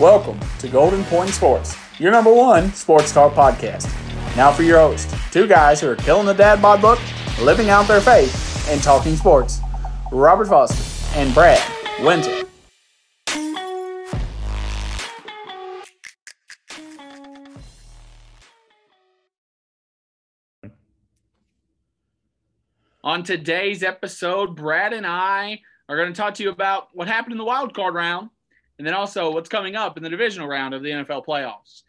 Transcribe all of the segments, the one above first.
Welcome to Golden Point Sports, your number one sports talk podcast. Now for your host, two guys who are killing the dad bod book, living out their faith, and talking sports, Robert Foster and Brad Winter. On today's episode, Brad and I are going to talk to you about what happened in the wild card round and then also what's coming up in the divisional round of the NFL playoffs.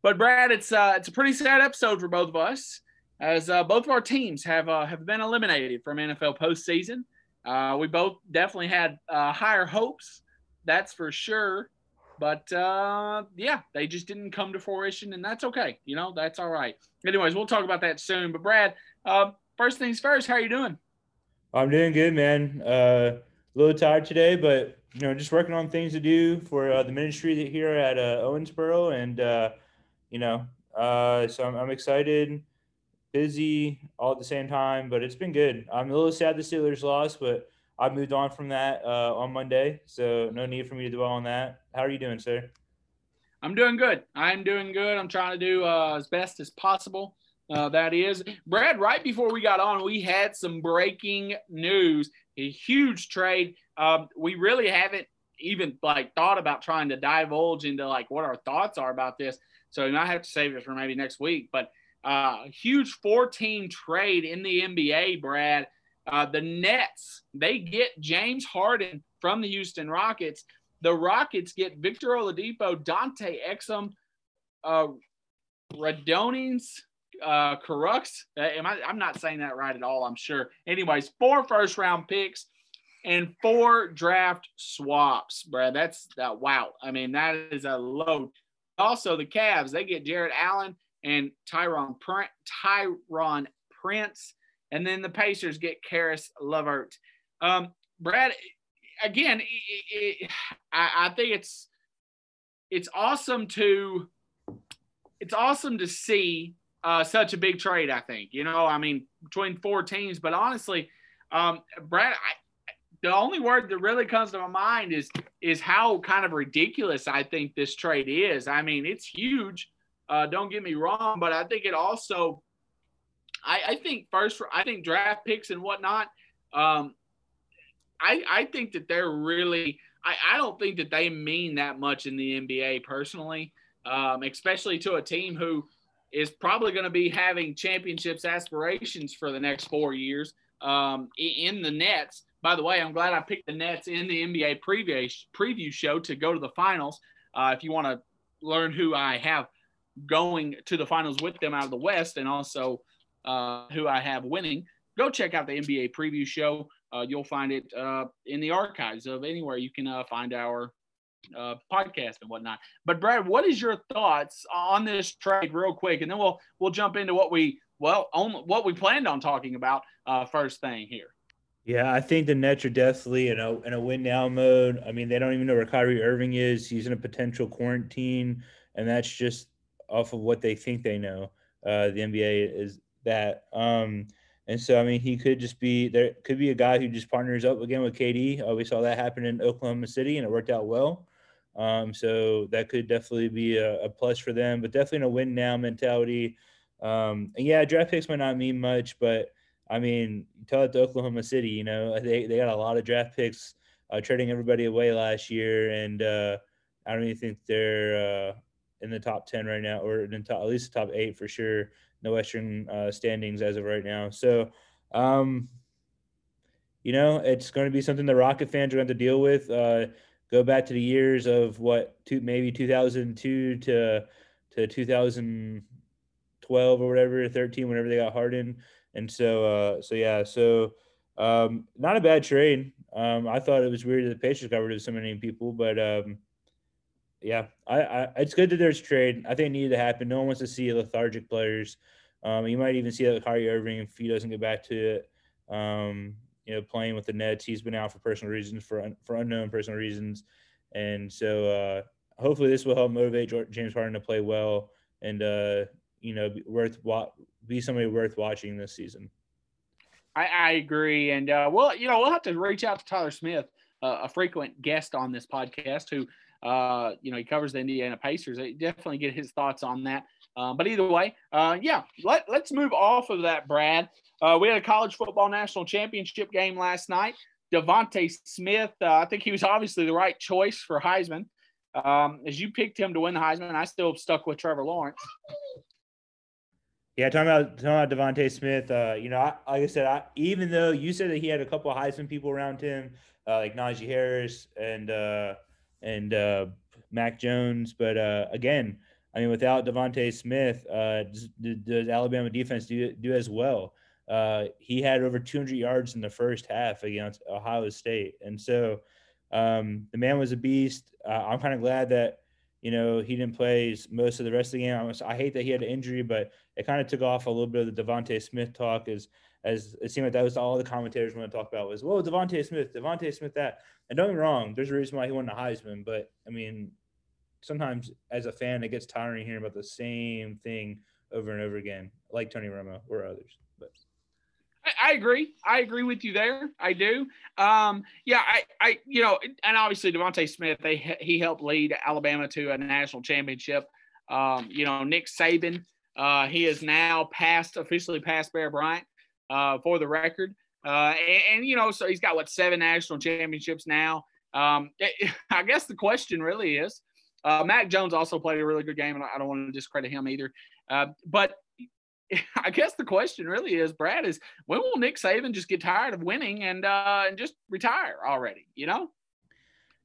But Brad, it's uh, it's a pretty sad episode for both of us, as uh, both of our teams have uh, have been eliminated from NFL postseason. Uh, we both definitely had uh, higher hopes, that's for sure. But uh, yeah, they just didn't come to fruition, and that's okay. You know, that's all right. Anyways, we'll talk about that soon. But Brad, uh, first things first, how are you doing? I'm doing good, man. Uh, a little tired today, but you know, just working on things to do for uh, the ministry here at uh, Owensboro, and uh, you know, uh, so I'm, I'm, excited, busy all at the same time, but it's been good. I'm a little sad the Steelers lost, but I moved on from that uh, on Monday, so no need for me to dwell on that. How are you doing, sir? I'm doing good. I'm doing good. I'm trying to do uh, as best as possible. Uh, that is. Brad, right before we got on, we had some breaking news. A huge trade. Um, we really haven't even like thought about trying to divulge into like what our thoughts are about this. So we might have to save it for maybe next week. But uh, huge 14 trade in the NBA, Brad. Uh, the Nets, they get James Harden from the Houston Rockets. The Rockets get Victor Oladipo, Dante Exum, uh, Radonjic, uh, Carux. Uh, am I, I'm not saying that right at all, I'm sure. Anyways, four first round picks and four draft swaps, Brad. That's uh, wow. I mean, that is a load. Also, the Cavs, they get Jarrett Allen and Tyron, Taurean Prince. And then the Pacers get Caris LeVert. Um, Brad, again, it, it, I, I think it's it's awesome to it's awesome to see uh, such a big trade. I think you know, I mean, between four teams. But honestly, um, Brad, I, the only word that really comes to my mind is is how kind of ridiculous I think this trade is. I mean, it's huge. Uh, don't get me wrong, but I think it also, I, I think first, I think draft picks and whatnot. Um, I I think that they're really. I, I don't think that they mean that much in the NBA personally, um, especially to a team who is probably going to be having championships aspirations for the next four years um, in the Nets. By the way, I'm glad I picked the Nets in the NBA preview preview show to go to the finals. Uh, if you want to learn who I have going to the finals with them out of the West, and also uh, who I have winning, go check out the NBA preview show. Uh, you'll find it uh, in the archives of anywhere you can uh, find our uh, podcast and whatnot. But Brad, what is your thoughts on this trade, real quick, and then we'll we'll jump into what we well on what we planned on talking about uh, first thing here. Yeah, I think the Nets are definitely in a in a win now mode. I mean, they don't even know where Kyrie Irving is. He's in a potential quarantine, and that's just off of what they think they know. Uh, the NBA is that. Um, and so, I mean, he could just be there. Could be a guy who just partners up again with KD. Uh, we saw that happen in Oklahoma City, and it worked out well. Um, so that could definitely be a, a, plus for them, but definitely a win now mentality. Um, and yeah, draft picks might not mean much, but I mean, tell it to Oklahoma City, you know, they, they got a lot of draft picks uh, trading everybody away last year. And uh, I don't even think they're uh, in the top 10 right now, or in top, at least the top eight for sure, in the Western uh, standings as of right now. So, um, you know, it's going to be something the Rocket fans are going to deal with. Go back to the years of what maybe 2002 to to 2012 or whatever 13 whenever they got Harden and so uh so yeah so um not a bad trade. Um I thought it was weird that the Pacers got rid of so many people but um yeah I, I it's good that there's trade. I think it needed to happen. No one wants to see lethargic players. Um you might even see that with Kyrie Irving if he doesn't get back to it. Um you know, playing with the Nets. He's been out for personal reasons, for un- for unknown personal reasons, and so uh, hopefully this will help motivate James Harden to play well and uh, you know be worth wa- be somebody worth watching this season. I, I agree, and uh, well, you know, we'll have to reach out to Tyler Smith, uh, a frequent guest on this podcast, who uh, you know, he covers the Indiana Pacers. I definitely get his thoughts on that. Uh, but either way, uh, yeah, let, let's move off of that, Brad. Uh, we had a college football national championship game last night. DeVonta Smith, uh, I think he was obviously the right choice for Heisman. Um, as you picked him to win the Heisman, I still stuck with Trevor Lawrence. Yeah, talking about talking about DeVonta Smith. Uh, you know, I, like I said, I, even though you said that he had a couple of Heisman people around him, uh, like Najee Harris and uh, and uh, Mac Jones, but uh, again, I mean, without DeVonta Smith, uh, does, does, Alabama defense do do as well? Uh, he had over 200 yards in the first half against Ohio State, and so um, the man was a beast. Uh, I'm kind of glad that you know he didn't play most of the rest of the game. I, was, I hate that he had an injury, but it kind of took off a little bit of the DeVonta Smith talk as as it seemed like that was all the commentators want to talk about was well DeVonta Smith, DeVonta Smith that. And don't get me wrong, there's a reason why he won the Heisman, but I mean sometimes as a fan, it gets tiring hearing about the same thing over and over again, like Tony Romo or others. But I, I agree. I agree with you there. I do. Um, yeah, I, I, you know, and obviously DeVonta Smith, they he helped lead Alabama to a national championship. Um, you know, Nick Saban, uh, he is now passed officially passed Bear Bryant uh, for the record. Uh, and, and, you know, so he's got what seven national championships now. Um, I guess the question really is, uh, Mac Jones also played a really good game, and I don't want to discredit him either. Uh, but I guess the question really is, Brad, is when will Nick Saban just get tired of winning and uh, and just retire already? You know?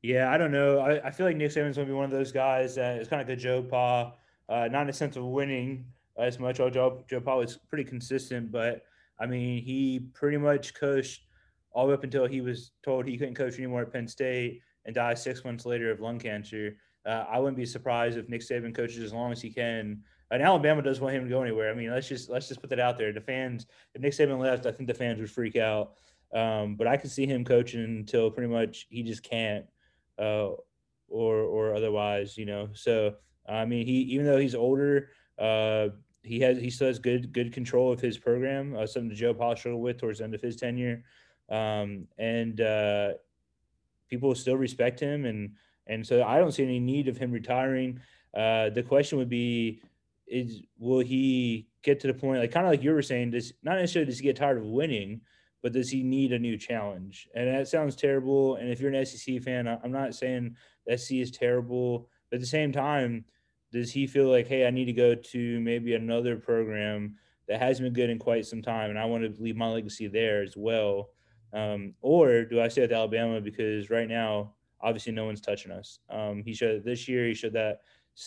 Yeah, I don't know. I, I feel like Nick Saban's going to be one of those guys that is kind of like a Joe Pa, uh, not in the sense of winning as much. Oh, Joe, Joe Pa was pretty consistent, but I mean, he pretty much coached all the way up until he was told he couldn't coach anymore at Penn State and died six months later of lung cancer. Uh, I wouldn't be surprised if Nick Saban coaches as long as he can. And Alabama doesn't want him to go anywhere. I mean, let's just let's just put that out there. The fans, if Nick Saban left, I think the fans would freak out. Um, but I can see him coaching until pretty much he just can't, uh, or or otherwise, you know. So I mean, he even though he's older, uh, he has he still has good good control of his program. Uh, something that Joe Pa struggled with towards the end of his tenure, um, and uh, people still respect him and and so I don't see any need of him retiring. Uh, the question would be, is will he get to the point like kind of like you were saying, does not necessarily does he get tired of winning, but does he need a new challenge? And that sounds terrible. And if you're an SEC fan, I'm not saying SC is terrible, but at the same time, does he feel like, hey, I need to go to maybe another program that hasn't been good in quite some time, and I want to leave my legacy there as well? Um, or do I stay with Alabama because right now obviously no one's touching us. Um, he showed this year. He showed that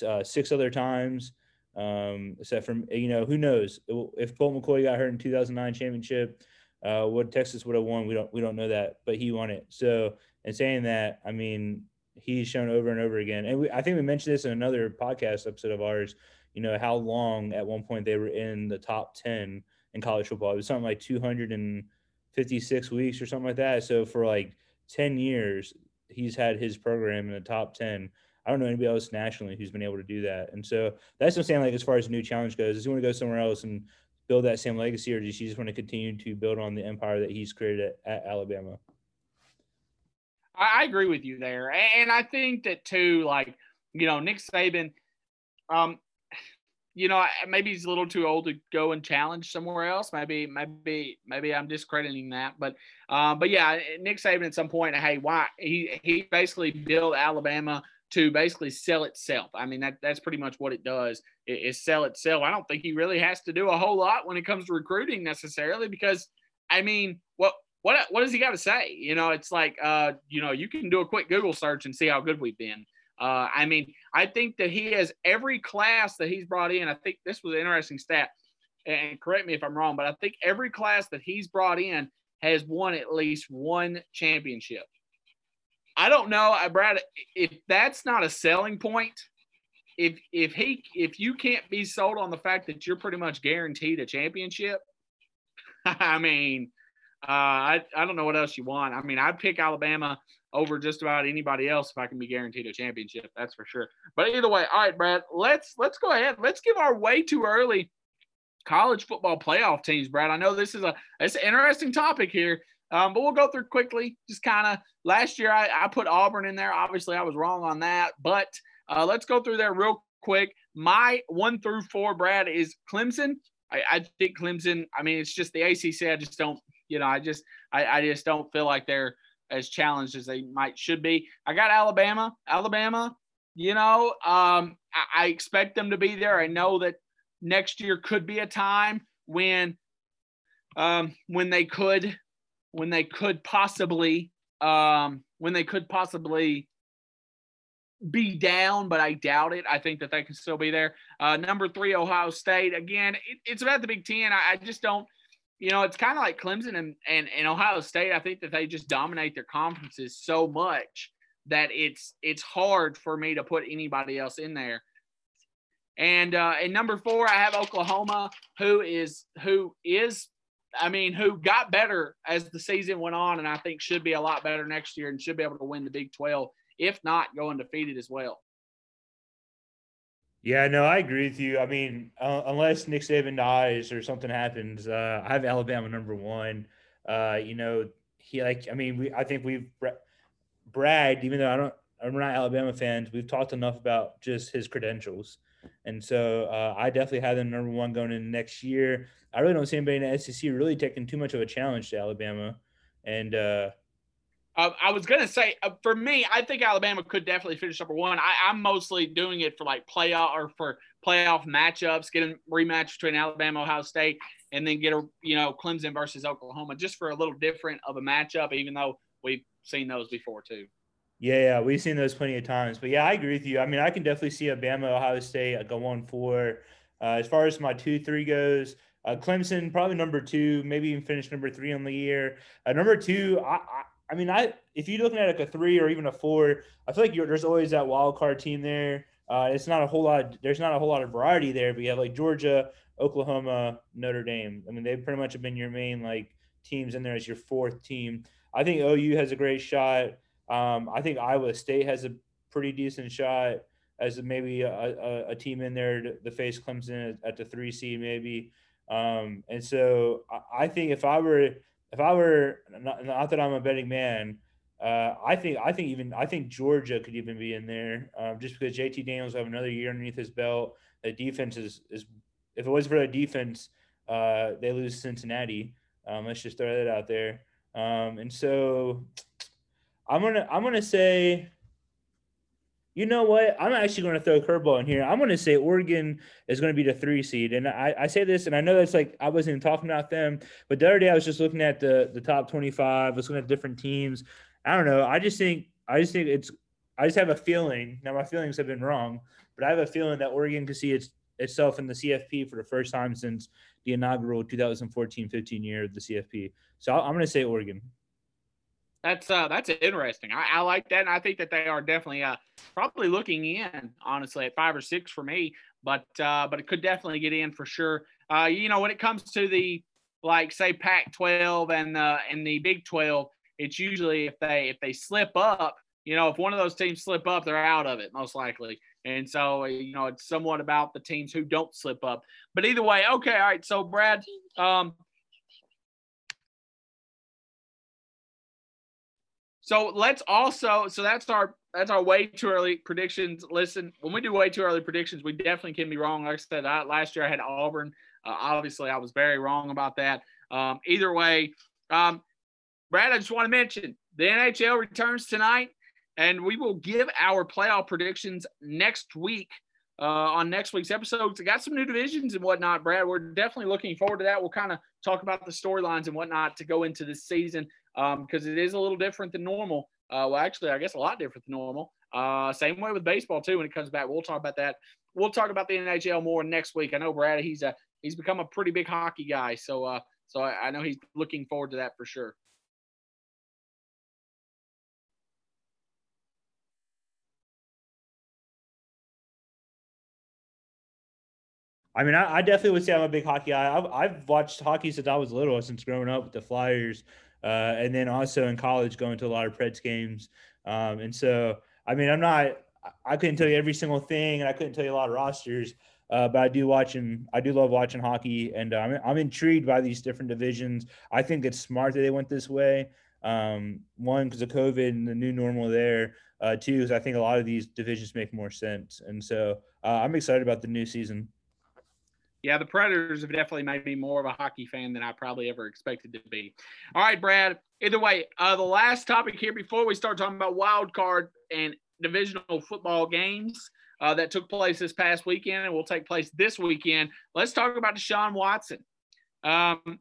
uh, six other times. Um, except from you know who knows if Colt McCoy got hurt in 2009 championship, uh, what Texas would have won. We don't we don't know that, but he won it. So in saying that, I mean he's shown over and over again, and we, I think we mentioned this in another podcast episode of ours. You know how long at one point they were in the top 10 in college football. It was something like 256 weeks or something like that. So for like 10 years, he's had his program in the top 10. I don't know anybody else nationally who's been able to do that. And so that's what I'm saying, like, as far as new challenge goes, does he want to go somewhere else and build that same legacy, or does he just want to continue to build on the empire that he's created at, at Alabama? I, agree with you there. And I think that, too, like, you know, Nick Saban, um, you know, maybe he's a little too old to go and challenge somewhere else. Maybe, maybe, maybe I'm discrediting that. But, um, but yeah, Nick Saban at some point, hey, why he he basically built Alabama to basically sell itself. I mean, that that's pretty much what it does is sell itself. I don't think he really has to do a whole lot when it comes to recruiting necessarily because, I mean, what what what does he got to say? You know, it's like, uh, you know, you can do a quick Google search and see how good we've been. Uh, I mean, I think that he has every class that he's brought in. I think this was an interesting stat, and correct me if I'm wrong, but I think every class that he's brought in has won at least one championship. I don't know, Brad, if that's not a selling point. If if he if you can't be sold on the fact that you're pretty much guaranteed a championship, I mean, uh, I I don't know what else you want. I mean, I'd pick Alabama over just about anybody else if I can be guaranteed a championship. That's for sure. But either way, all right, Brad, let's let's go ahead. Let's give our way too early college football playoff teams, Brad. I know this is a it's an interesting topic here. Um, but we'll go through quickly. Just kind of last year, I, I, put Auburn in there. Obviously, I was wrong on that. But uh, let's go through there real quick. My one through four, Brad, is Clemson. I, I, think Clemson. I mean, it's just the ACC. I just don't. You know, I just I, I just don't feel like they're as challenged as they might should be. I got Alabama. Alabama. You know, um, I, I expect them to be there. I know that next year could be a time when um, when they could when they could possibly um, when they could possibly be down, but I doubt it. I think that they can still be there. Uh, number three, Ohio State. Again, it, it's about the Big Ten. I, I just don't, you know, it's kind of like Clemson and, and, and Ohio State. I think that they just dominate their conferences so much that it's it's hard for me to put anybody else in there. And uh, and number four, I have Oklahoma, who is who is I mean, who got better as the season went on, and I think should be a lot better next year and should be able to win the Big 12, if not go undefeated as well. Yeah, no, I agree with you. I mean, uh, unless Nick Saban dies or something happens, uh, I have Alabama number one. Uh, you know, he like, I mean, we, I think we've bragged, even though I don't, I'm not Alabama fans. We've talked enough about just his credentials, and so uh, I definitely have them number one going into next year. I really don't see anybody in the SEC really taking too much of a challenge to Alabama. And uh, uh, I was gonna say, uh, for me, I think Alabama could definitely finish number one. I, am mostly doing it for like playoff or for playoff matchups, getting rematch between Alabama, Ohio State, and then get a you know Clemson versus Oklahoma, just for a little different of a matchup. Even though we've seen those before too. Yeah, yeah, we've seen those plenty of times. But yeah, I agree with you. I mean, I can definitely see Alabama, Ohio State go on for. Uh, as far as my two, three goes, uh, Clemson probably number two, maybe even finish number three on the year. Uh, number two, I, I, I mean, I if you're looking at like a three or even a four, I feel like there's always that wild card team there. Uh, it's not a whole lot. There's not a whole lot of variety there, but you have like Georgia, Oklahoma, Notre Dame. I mean, they pretty much have been your main like teams in there as your fourth team. I think OU has a great shot. Um, I think Iowa State has a pretty decent shot as maybe a, a, a team in there to, to, face Clemson at the three seed, maybe. Um, and so I, I, think if I were if I were not, not that I'm a betting man, uh, I think I think even I think Georgia could even be in there um, just because JT Daniels have another year underneath his belt. The defense is is if it was for the defense, uh, they lose Cincinnati. Um, let's just throw that out there. Um, and so I'm gonna I'm gonna say you know what? I'm actually going to throw a curveball in here. I'm going to say Oregon is going to be the three seed, and I, I say this, and I know that's like I wasn't even talking about them, but the other day I was just looking at the the top 25, I was looking at different teams. I don't know. I just think I just think it's I just have a feeling. Now my feelings have been wrong, but I have a feeling that Oregon could see its itself in the CFP for the first time since the inaugural 2014-15 year of the CFP. So I'm going to say Oregon. That's uh that's interesting. I, I like that, and I think that they are definitely uh probably looking in honestly at five or six for me, but uh but it could definitely get in for sure. Uh, you know when it comes to the like say Pac-12 and uh and the Big 12, it's usually if they if they slip up, you know if one of those teams slip up, they're out of it most likely. And so, you know, it's somewhat about the teams who don't slip up. But either way, okay, all right. So, Brad, um, So let's also so that's our that's our way too early predictions. Listen, when we do way too early predictions, we definitely can be wrong. Like I said, I, last year I had Auburn. Uh, obviously, I was very wrong about that. Um, either way, um, Brad, I just want to mention the NHL returns tonight, and we will give our playoff predictions next week uh, on next week's episode. We got some new divisions and whatnot, Brad. We're definitely looking forward to that. We'll kind of talk about the storylines and whatnot to go into this season because um, it is a little different than normal. Uh, well, actually, I guess a lot different than normal. Uh, same way with baseball too. When it comes back, we'll talk about that. We'll talk about the NHL more next week. I know Brad. He's a he's become a pretty big hockey guy, so uh, so I, I know he's looking forward to that for sure. I mean, I, I, definitely would say I'm a big hockey guy. I've, I've, watched hockey since I was little, since growing up with the Flyers, uh, and then also in college going to a lot of Preds games. Um, and so, I mean, I'm not. I couldn't tell you every single thing, and I couldn't tell you a lot of rosters. Uh, but I do watching, I do love watching hockey, and uh, I'm I'm intrigued by these different divisions. I think it's smart that they went this way. Um, one because of COVID and the new normal there. Uh, two is I think a lot of these divisions make more sense, and so uh, I'm excited about the new season. Yeah, the Predators have definitely made me more of a hockey fan than I probably ever expected to be. All right, Brad. Either way, uh, the last topic here before we start talking about wild card and divisional football games uh, that took place this past weekend and will take place this weekend. Let's talk about Deshaun Watson. Um,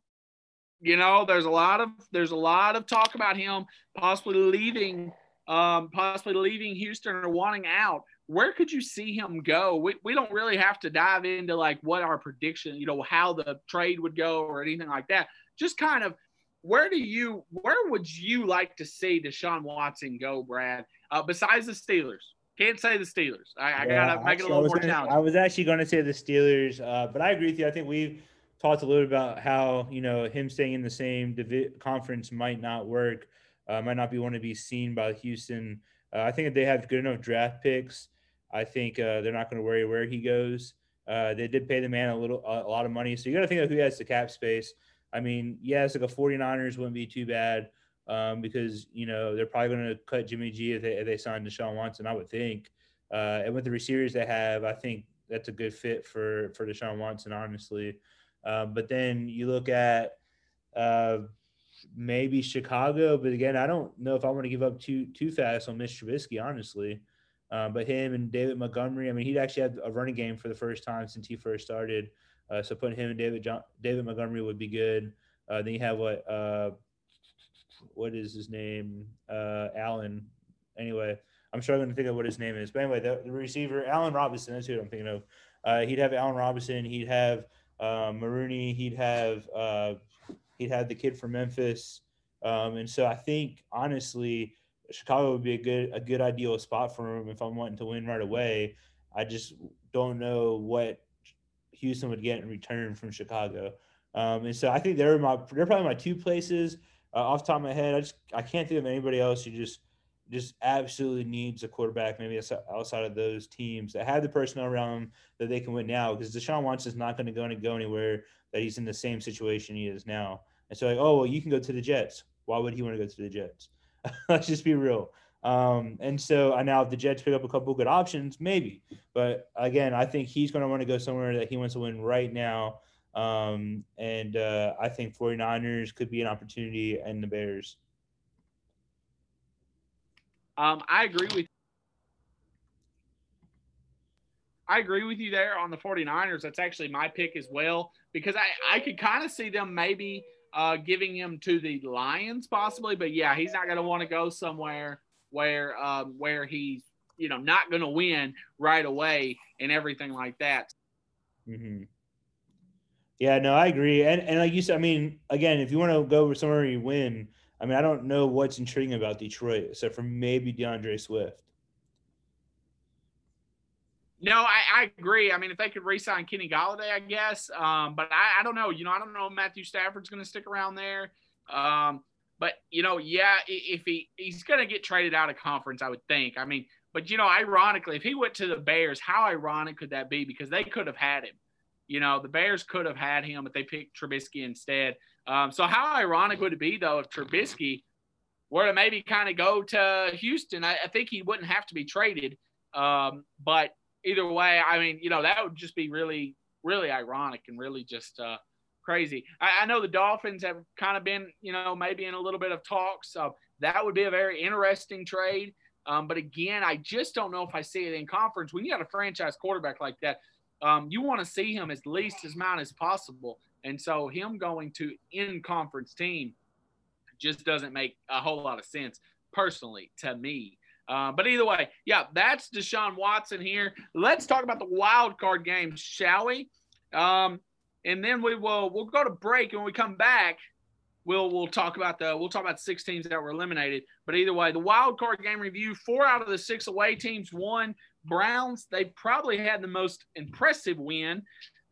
you know, there's a lot of there's a lot of talk about him possibly leaving, um, possibly leaving Houston or wanting out. Where could you see him go? We, we don't really have to dive into like what our prediction, you know, how the trade would go or anything like that. Just kind of where do you where would you like to see Deshaun Watson go, Brad? Uh, besides the Steelers, can't say the Steelers. I, I gotta make it a little more challenging. I was actually going to say the Steelers, uh, but I agree with you. I think we've talked a little about how you know him staying in the same divi- conference might not work, uh, might not be one to be seen by Houston. Uh, I think if they have good enough draft picks, I think uh, they're not going to worry where he goes. Uh, they did pay the man a little, a lot of money, so you got to think of who has the cap space. I mean, yes, like a 49ers wouldn't be too bad um, because you know they're probably going to cut Jimmy G if they, if they sign Deshaun Watson. I would think, uh, and with the receivers they have, I think that's a good fit for for Deshaun Watson, honestly. Uh, but then you look at uh, maybe Chicago, but again, I don't know if I want to give up too too fast on Mitch Trubisky, honestly. Uh, but him and David Montgomery, I mean, he'd actually had a running game for the first time since he first started. Uh, so putting him and David John, David Montgomery would be good. Uh, then you have what uh, what is his name? Uh, Allen. Anyway, I'm struggling to think of what his name is. But anyway, the, the receiver, Allen Robinson, that's who I'm thinking of. He'd have Allen Robinson. He'd have Maroney. He'd have he'd have the kid from Memphis. Um, and so I think honestly, Chicago would be a good a good ideal spot for him if I'm wanting to win right away. I just don't know what Houston would get in return from Chicago. Um, and so I think they're my they're probably my two places uh, off top of my head. I just I can't think of anybody else who just just absolutely needs a quarterback, maybe outside of those teams that have the personnel around them that they can win now. Because Deshaun Watson is not going to go and go anywhere that he's in the same situation he is now. And so like, oh well, you can go to the Jets. Why would he want to go to the Jets? Let's just be real. Um, and so I now if the Jets pick up a couple good options, maybe. But again, I think he's going to want to go somewhere that he wants to win right now. Um, and uh, I think 49ers could be an opportunity and the Bears. Um, I agree with I agree with you there on the 49ers. That's actually my pick as well because I, I could kind of see them maybe uh, giving him to the Lions possibly, but yeah, he's not going to want to go somewhere where um, where he's you know not going to win right away and everything like that. Mm-hmm. Yeah, no, I agree, and and like you said, I mean, again, if you want to go somewhere you win, I mean, I don't know what's intriguing about Detroit except for maybe DeAndre Swift. No, I, I, agree. I mean, if they could re-sign Kenny Golladay, I guess. Um, but I, I, don't know. You know, I don't know if Matthew Stafford's going to stick around there. Um, but you know, yeah, if he he's going to get traded out of conference, I would think. I mean, but you know, ironically, if he went to the Bears, how ironic could that be? Because they could have had him. You know, the Bears could have had him, but they picked Trubisky instead. Um, so how ironic would it be though if Trubisky were to maybe kind of go to Houston? I, I, think he wouldn't have to be traded. Um, but either way, I mean, you know, that would just be really, really ironic and really just uh, crazy. I, I, know the Dolphins have kind of been, you know, maybe in a little bit of talks. So that would be a very interesting trade. Um, but again, I just don't know if I see it in conference. When you got a franchise quarterback like that, um, you want to see him as least as amount as possible. And so him going to in conference team just doesn't make a whole lot of sense personally to me. Uh, but either way, yeah, that's Deshaun Watson here. Let's talk about the wild card game, shall we? Um, and then we will we'll go to break. And when we come back, we'll we'll talk about the we'll talk about six teams that were eliminated. But either way, the wild card game review: four out of the six away teams won. Browns they probably had the most impressive win.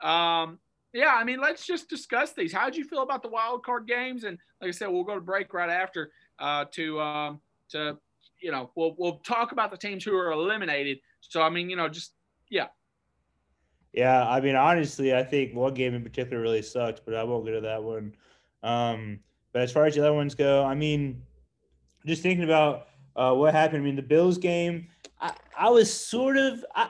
Um, yeah, I mean, let's just discuss these. How did you feel about the wild card games? And like I said, we'll go to break right after uh, to um, to you know we'll we'll talk about the teams who are eliminated. So I mean, you know, just yeah. Yeah, I mean, honestly, I think one game in particular really sucked, but I won't go to that one. Um, but as far as the other ones go, I mean, just thinking about uh, what happened. I mean, the Bills game, I, I was sort of, I,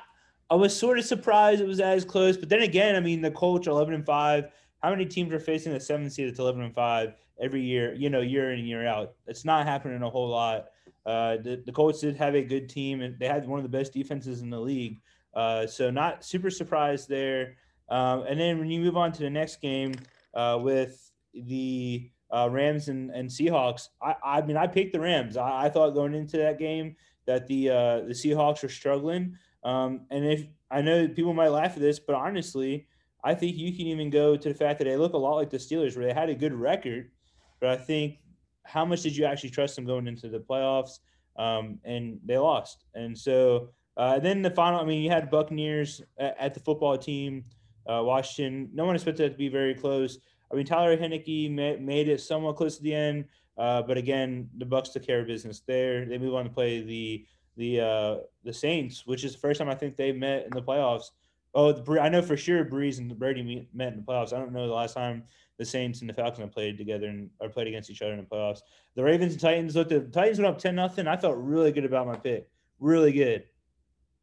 I was sort of surprised it was as close. But then again, I mean, the Colts are 11 and five. How many teams are facing the seventh seed at 11 and five every year? You know, year in and year out. It's not happening a whole lot. Uh, the, the Colts did have a good team, and they had one of the best defenses in the league. Uh, so not super surprised there. Um, and then when you move on to the next game uh, with the uh, Rams and, and Seahawks, I, I mean, I picked the Rams. I, I thought going into that game that the uh, the Seahawks were struggling. Um, and if I know people might laugh at this, but honestly, I think you can even go to the fact that they look a lot like the Steelers, where they had a good record. But I think how much did you actually trust them going into the playoffs? Um, and they lost. And so uh, then the final, I mean, you had Buccaneers at, at the football team, uh, Washington. No one expected that to be very close. I mean, Taylor Heinicke ma- made it somewhat close to the end, uh, but again, the Bucs took care of business there. They move on to play the the uh, the Saints, which is the first time I think they met in the playoffs. Oh, the, I know for sure Brees and Brady met in the playoffs. I don't know the last time the Saints and the Falcons have played together and are played against each other in the playoffs. The Ravens and Titans looked the Titans went up ten nothing. I felt really good about my pick, really good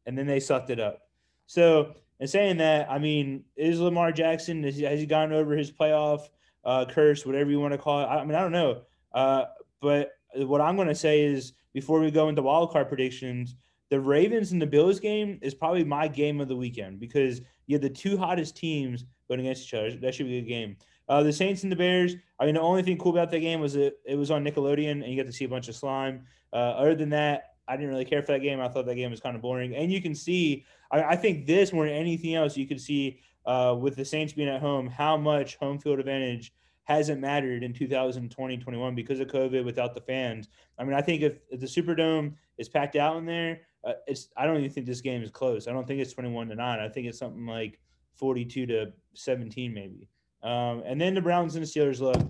and then they sucked it up. So, in saying that, I mean, is Lamar Jackson has he, has he gotten over his playoff uh, curse, whatever you want to call it? I, I mean, I don't know. Uh, but what I'm going to say is before we go into wild card predictions, the Ravens and the Bills game is probably my game of the weekend because you have the two hottest teams going against each other. That should be a good game. Uh, the Saints and the Bears. I mean, the only thing cool about that game was that it was on Nickelodeon and you got to see a bunch of slime. Uh, other than that, I didn't really care for that game. I thought that game was kind of boring. And you can see, I, I think this more than anything else, you can see uh, with the Saints being at home, how much home field advantage hasn't mattered in 2020, 21 because of COVID without the fans. I mean, I think if, if the Superdome is packed out in there, uh, it's I don't even think this game is close. I don't think it's 21 to 9. I think it's something like 42 to 17 maybe. Um, and then the Browns and the Steelers look.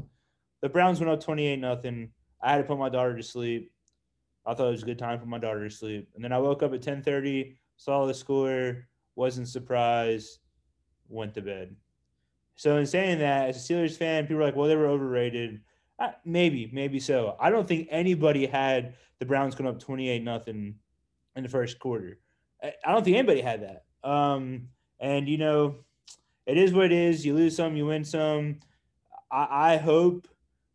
The Browns went up 28 nothing. I had to put my daughter to sleep. I thought it was a good time for my daughter to sleep. And then I woke up at 10:30, saw the score, wasn't surprised, went to bed. So in saying that, as a Steelers fan, people are like, "Well, they were overrated." Uh, maybe, maybe so. I don't think anybody had the Browns going up 28 nothing in the first quarter. I, I don't think anybody had that. Um, and you know, it is what it is. You lose some, you win some. I, I hope.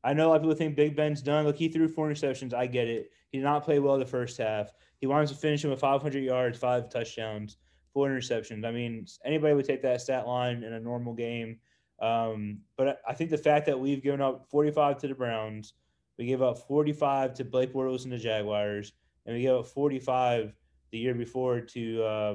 I know a lot of people think Big Ben's done. Look, he threw four interceptions. I get it. He did not play well the first half. He wanted to finish him with 500 yards, five touchdowns, four interceptions. I mean, anybody would take that stat line in a normal game. Um, but I think the fact that we've given up 45 to the Browns, we gave up 45 to Blake Bortles and the Jaguars, and we gave up 45 the year before to uh,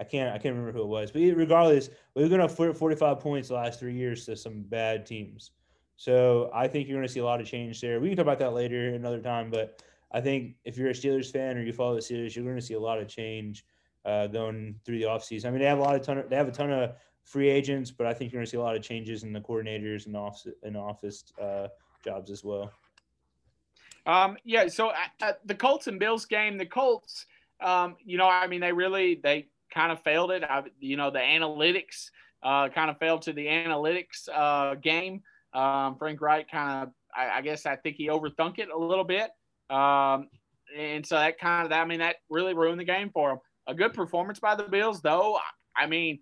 I can't I can't remember who it was, but regardless, we've given up 45 points the last three years to some bad teams. So I think you're going to see a lot of change there. We can talk about that later another time, but I think if you're a Steelers fan or you follow the Steelers, you're going to see a lot of change uh, going through the offseason. I mean, they have a lot of ton of, they have a ton of free agents, but I think you're going to see a lot of changes in the coordinators and office and office uh, jobs as well. Um, yeah. So the Colts and Bills game, the Colts, um, you know, I mean, they really they kind of failed it. I, you know, the analytics uh, kind of failed to the analytics uh, game. Um, Frank Reich kind of, I, I, guess I think he overthunk it a little bit. Um, and so that kind of, I mean, that really ruined the game for him. A good performance by the Bills, though. I mean,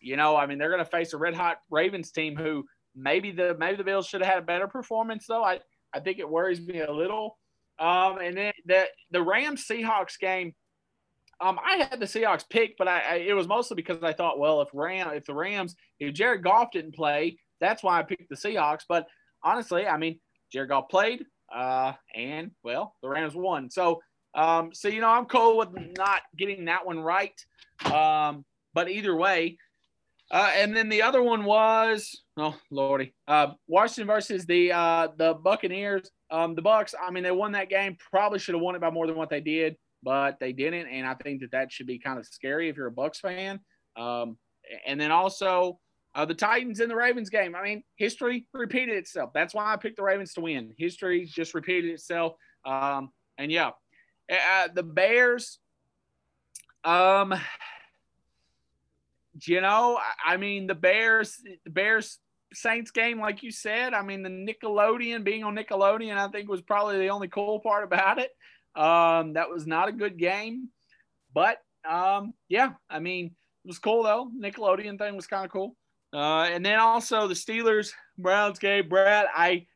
you know, I mean, they're going to face a red hot Ravens team who maybe the maybe the Bills should have had a better performance, though. I I think it worries me a little. Um, and then the the Rams Seahawks game. Um, I had the Seahawks pick, but I, I, it was mostly because I thought, well, if Ram if the Rams if Jared Goff didn't play, that's why I picked the Seahawks. But honestly, I mean, Jared Goff played, uh, and well, the Rams won. So, um, so you know, I'm cool with not getting that one right. Um, but either way, uh, and then the other one was oh lordy, uh, Washington versus the uh, the Buccaneers. Um, the Bucs. I mean, they won that game. Probably should have won it by more than what they did, but they didn't. And I think that that should be kind of scary if you're a Bucs fan. Um, and then also uh, the Titans and the Ravens game. I mean, history repeated itself. That's why I picked the Ravens to win. History just repeated itself. Um, and yeah, uh, the Bears. Um, you know, I mean, the Bears, the Bears Saints game, like you said, I mean, the Nickelodeon being on Nickelodeon, I think was probably the only cool part about it. Um, that was not a good game, but um, yeah, I mean, it was cool though. Nickelodeon thing was kind of cool. Uh, and then also the Steelers Browns game, Brad. I,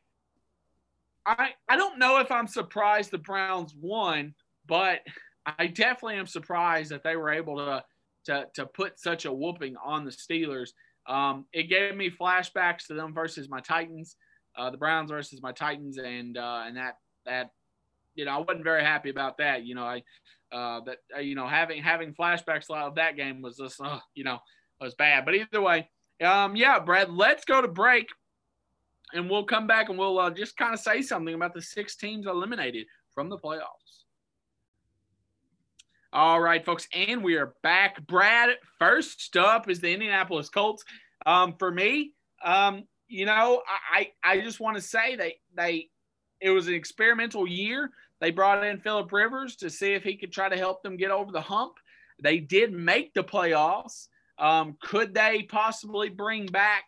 I, I don't know if I'm surprised the Browns won, but I definitely am surprised that they were able to to to put such a whooping on the Steelers. Um, it gave me flashbacks to them versus my Titans, uh, the Browns versus my Titans, and uh, and that that you know I wasn't very happy about that. You know I uh, that uh, you know having having flashbacks of that game was just uh, you know was bad. But either way, um, yeah, Brad, let's go to break, and we'll come back and we'll uh, just kind of say something about the six teams eliminated from the playoffs. All right, folks, and we are back. Brad, first up is the Indianapolis Colts. Um, for me, um, you know, I I just want to say they they it was an experimental year. They brought in Philip Rivers to see if he could try to help them get over the hump. They did make the playoffs. Um, could they possibly bring back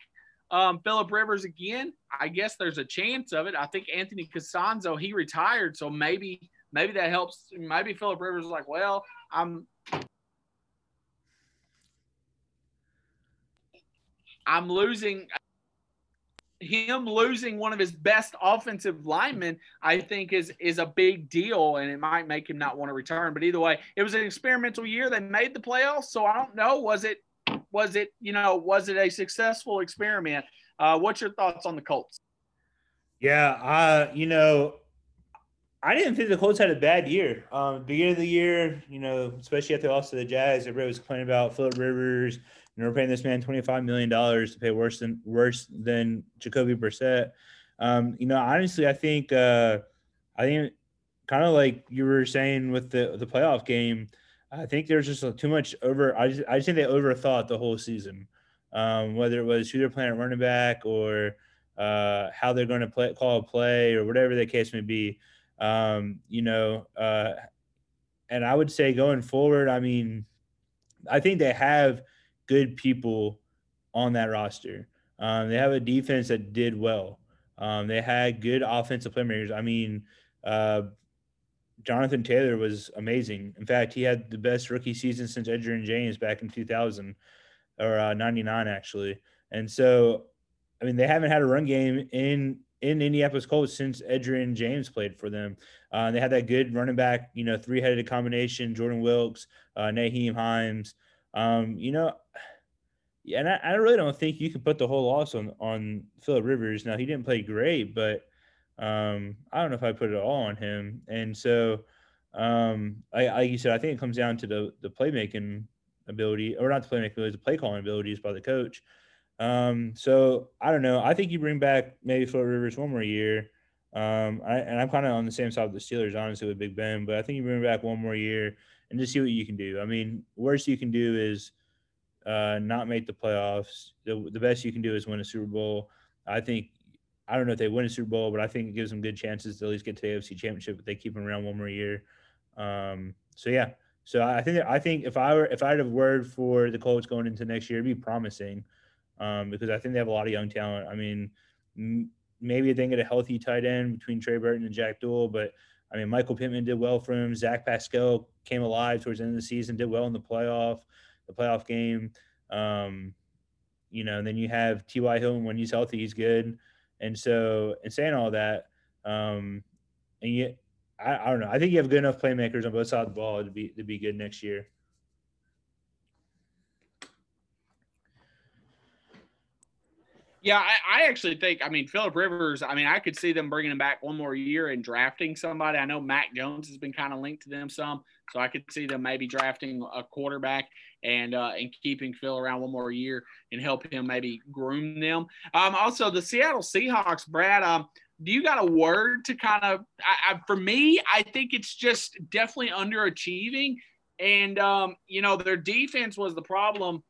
um, Philip Rivers again? I guess there's a chance of it. I think Anthony Castonzo he retired, so maybe maybe that helps. Maybe Philip Rivers is like, well, I'm I'm losing him losing one of his best offensive linemen, I think is is a big deal, and it might make him not want to return. But either way, it was an experimental year. They made the playoffs, so I don't know. Was it was it you know was it a successful experiment? Uh, what's your thoughts on the Colts? Yeah, uh, you know, I didn't think the Colts had a bad year. Um, beginning of the year, you know, especially after they lost to the Jags, everybody was complaining about Philip Rivers. We're paying this man twenty five million dollars to pay worse than worse than Jacoby Brissett. Um, you know, honestly, I think uh, I think kind of like you were saying with the the playoff game. I think there's just too much over. I just, I just think they overthought the whole season, um, whether it was who they're playing at running back or uh, how they're going to play, call a play or whatever the case may be. Um, you know, uh, and I would say going forward, I mean, I think they have good people on that roster. Um, they have a defense that did well. Um, they had good offensive playmakers. I mean, uh, Jonathan Taylor was amazing. In fact, he had the best rookie season since Edgerrin James back in 2000 or uh, 99, actually. And so, I mean, they haven't had a run game in in Indianapolis Colts since Edgerrin James played for them. Uh, they had that good running back, you know, three headed combination Jordan Wilkins, uh, Nyheim Hines. Um, you know, yeah, and I, I, really don't think you can put the whole loss on on Philip Rivers. Now he didn't play great, but um, I don't know if I put it all on him. And so, um, I, like you said, I think it comes down to the the playmaking ability, or not the playmaking ability, the play calling abilities by the coach. Um, so I don't know. I think you bring back maybe Philip Rivers one more year. Um, I, and I'm kind of on the same side with the Steelers, honestly, with Big Ben. But I think you bring back one more year and just see what you can do. I mean, worst you can do is uh, not make the playoffs. The, the best you can do is win a Super Bowl. I think I don't know if they win a Super Bowl, but I think it gives them good chances to at least get to the AFC Championship if they keep them around one more year. Um, so yeah, so I think I think if I were if I had a word for the Colts going into next year, it'd be promising um, because I think they have a lot of young talent. I mean, m- maybe they get a healthy tight end between Trey Burton and Jack Doyle, but I mean, Michael Pittman did well for him. Zach Pascal came alive towards the end of the season, did well in the playoff, the playoff game. Um, you know, and then you have T.Y. Hilton when he's healthy, he's good. And so, in saying all that, um, and yet, I, I don't know. I think you have good enough playmakers on both sides of the ball to be to be good next year. Yeah, I, I, actually think. I mean, Philip Rivers. I mean, I could see them bringing him back one more year and drafting somebody. I know Mac Jones has been kind of linked to them some, so I could see them maybe drafting a quarterback and uh, and keeping Phil around one more year and help him maybe groom them. Um, also, the Seattle Seahawks, Brad. Um, do you got a word to kind of? I, I, for me, I think it's just definitely underachieving, and um, you know, their defense was the problem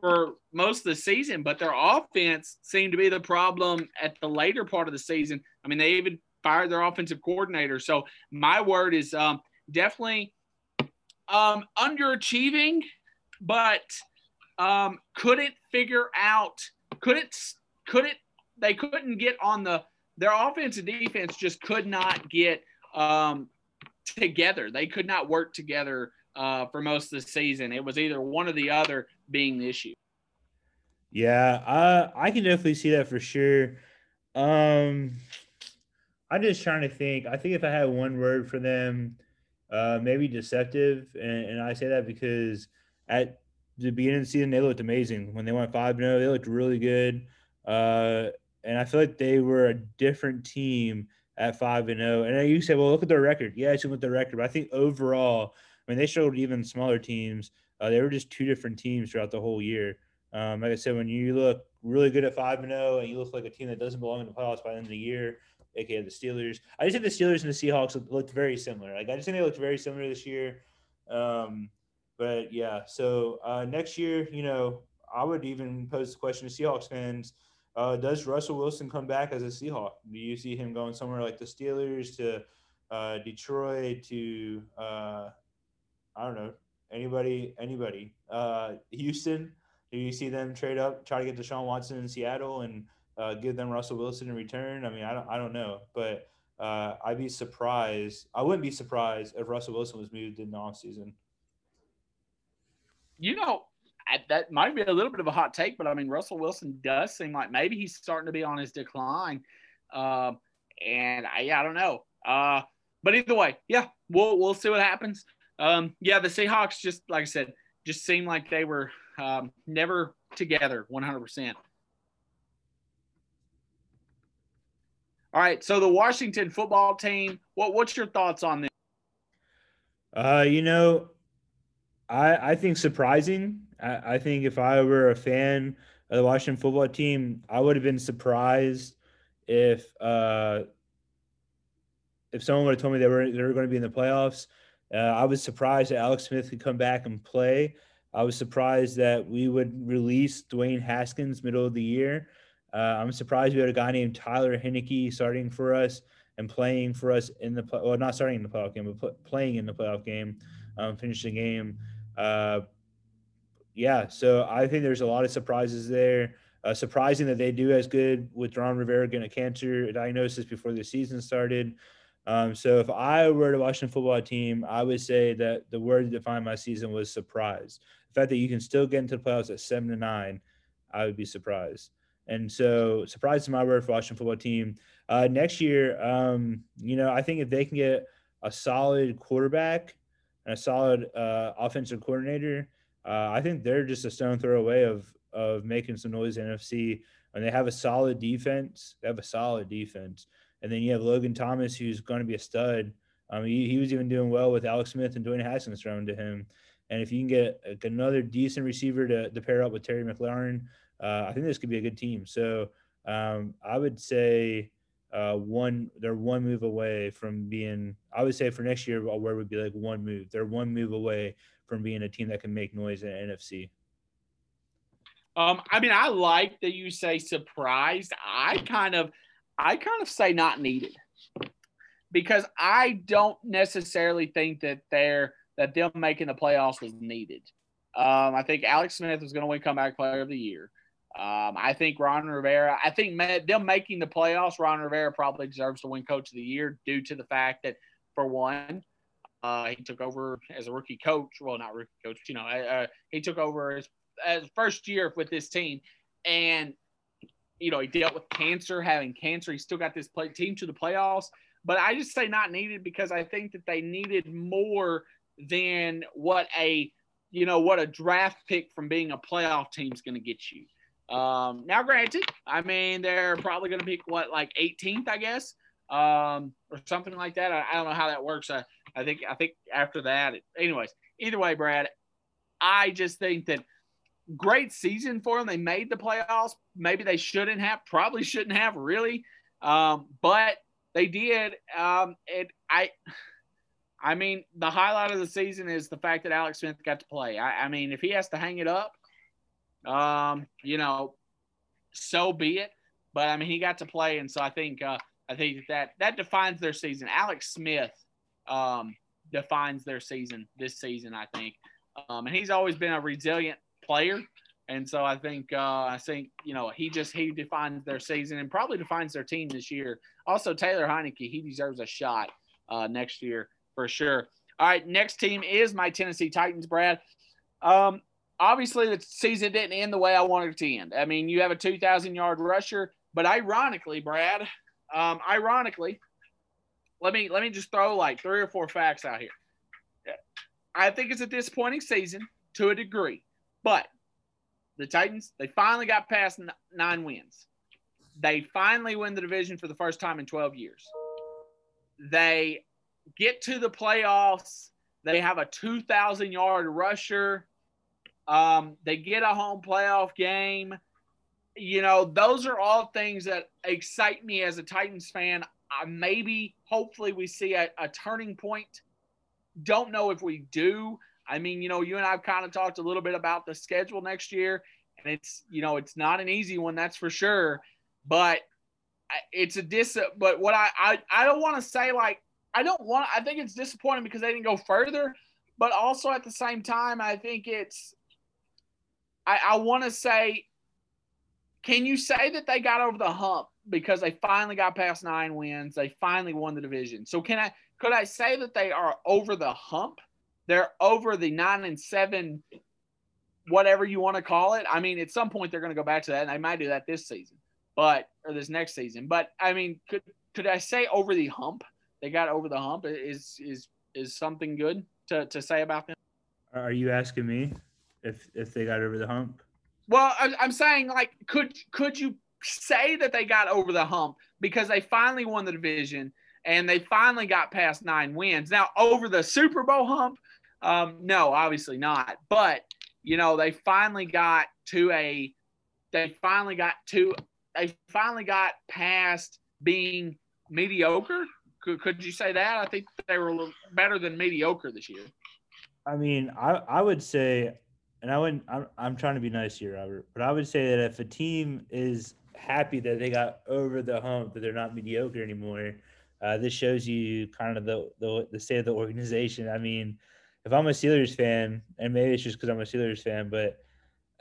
for most of the season, but their offense seemed to be the problem at the later part of the season. I mean, they even fired their offensive coordinator. So my word is um, definitely um, underachieving, but um, couldn't figure out, couldn't, couldn't, they couldn't get on the, their offense and defense just could not get um, together. They could not work together uh, for most of the season. It was either one or the other being the issue. Yeah, I I can definitely see that for sure. Um, I'm just trying to think. I think if I had one word for them, uh, maybe deceptive, and, and I say that because at the beginning of the season they looked amazing when they went five zero. They looked really good, uh, and I feel like they were a different team at five and zero. And you say, well, look at their record. Yeah, it's with their record, but I think overall, mean, they showed even smaller teams. Uh, they were just two different teams throughout the whole year. Um, like I said, when you look really good at five and zero, and you look like a team that doesn't belong in the playoffs by the end of the year, aka the Steelers. I just think the Steelers and the Seahawks looked very similar. Like I just think they looked very similar this year. Um, but yeah, so uh, next year, you know, I would even pose the question to Seahawks fans: uh, Does Russell Wilson come back as a Seahawk? Do you see him going somewhere like the Steelers to uh, Detroit to uh, I don't know anybody anybody uh, Houston? Do you see them trade up, try to get Deshaun Watson in Seattle and uh, give them Russell Wilson in return? I mean, I don't, I don't know, but uh, I'd be surprised. I wouldn't be surprised if Russell Wilson was moved in the offseason. You know, that might be a little bit of a hot take, but I mean, Russell Wilson does seem like maybe he's starting to be on his decline. Uh, and I, I don't know. Uh, but either way, yeah, we'll we'll see what happens. Um, yeah, the Seahawks just like I said, just seemed like they were um, never together 100%. All right, so the Washington football team, what what's your thoughts on this? Uh, you know, I I think surprising. I, I think if I were a fan of the Washington football team, I would have been surprised if uh if someone would have told me they were they were going to be in the playoffs. Uh, I was surprised that Alex Smith could come back and play. I was surprised that we would release Dwayne Haskins middle of the year. Uh, I'm surprised we had a guy named Tyler Heinicke starting for us and playing for us in the well, not starting in the playoff game, but playing in the playoff game, um, finish the game. Uh, yeah, so I think there's a lot of surprises there. Uh, surprising that they do as good with Ron Rivera getting a cancer diagnosis before the season started. Um, so if I were to Washington football team, I would say that the word to define my season was surprise the fact that you can still get into the playoffs at seven to nine, I would be surprised. And so, surprise is my word for Washington football team. Uh, next year, um, you know, I think if they can get a solid quarterback and a solid uh, offensive coordinator, uh, I think they're just a stone throw away of of making some noise in NFC. And they have a solid defense. They have a solid defense. And then you have Logan Thomas, who's going to be a stud. Um, he, he was even doing well with Alex Smith and Dwayne Haskins thrown to him. And if you can get another decent receiver to, to pair up with Terry McLaurin, uh, I think this could be a good team. So um, I would say uh, one they're one move away from being. I would say for next year, where would be like one move. They're one move away from being a team that can make noise in NFC. Um, I mean, I like that you say surprised. I kind of, I kind of say not needed because I don't necessarily think that they're that them making the playoffs was needed. Um, I think Alex Smith was going to win comeback player of the year. Um, I think Ron Rivera, I think them making the playoffs, Ron Rivera probably deserves to win coach of the year due to the fact that, for one, uh, he took over as a rookie coach. Well, not rookie coach, you know, uh, he took over as first year with this team. And, you know, he dealt with cancer, having cancer. He still got this play, team to the playoffs. But I just say not needed because I think that they needed more than what a you know what a draft pick from being a playoff team is going to get you. Um, now, granted, I mean they're probably going to pick what like 18th, I guess, um, or something like that. I, I, don't know how that works. I, I think I think after that, it, anyways. Either way, Brad, I just think that great season for them. They made the playoffs. Maybe they shouldn't have. Probably shouldn't have really, um, but they did. Um, it I. I mean, the highlight of the season is the fact that Alex Smith got to play. I, I mean, if he has to hang it up, um, you know, so be it. But I mean, he got to play, and so I think uh, I think that that defines their season. Alex Smith, um, defines their season this season. I think, um, and he's always been a resilient player. And so I think uh, I think you know he just he defines their season and probably defines their team this year. Also Taylor Heinicke, he deserves a shot uh, next year for sure. All right, next team is my Tennessee Titans, Brad. Um, obviously, the season didn't end the way I wanted it to end. I mean, you have a 2,000 yard rusher, but ironically, Brad, um, ironically, let me let me just throw like three or four facts out here. I think it's a disappointing season to a degree, but the Titans they finally got past nine wins. They finally win the division for the first time in 12 years. They get to the playoffs. They have a 2,000 yard rusher. Um, they get a home playoff game. You know, those are all things that excite me as a Titans fan. Uh, maybe, hopefully, we see a, a turning point. Don't know if we do. I mean, you know, you and I've kind of talked a little bit about the schedule next year, and it's, you know, it's not an easy one, that's for sure. But it's a dis. But what I I, I don't want to say like I don't want. I think it's disappointing because they didn't go further, but also at the same time, I think it's. I, I want to say, can you say that they got over the hump because they finally got past nine wins? They finally won the division. So can I? Could I say that they are over the hump? They're over the nine and seven, whatever you want to call it. I mean, at some point they're going to go back to that, and they might do that this season, but or this next season. But I mean, could could I say over the hump? they got over the hump is is is something good to, to say about them. Are you asking me if if they got over the hump? Well, I'm saying like could could you say that they got over the hump because they finally won the division and they finally got past nine wins. Now over the Super Bowl hump, um, no, obviously not. But you know they finally got to a they finally got to they finally got past being mediocre could, could you say that? I think they were a little better than mediocre this year. I mean, I, I would say, and I wouldn't, I'm, I'm trying to be nice here, Robert, but I would say that if a team is happy that they got over the hump, that they're not mediocre anymore, uh, this shows you kind of the, the, the state of the organization. I mean, if I'm a Steelers fan, and maybe it's just because I'm a Steelers fan, but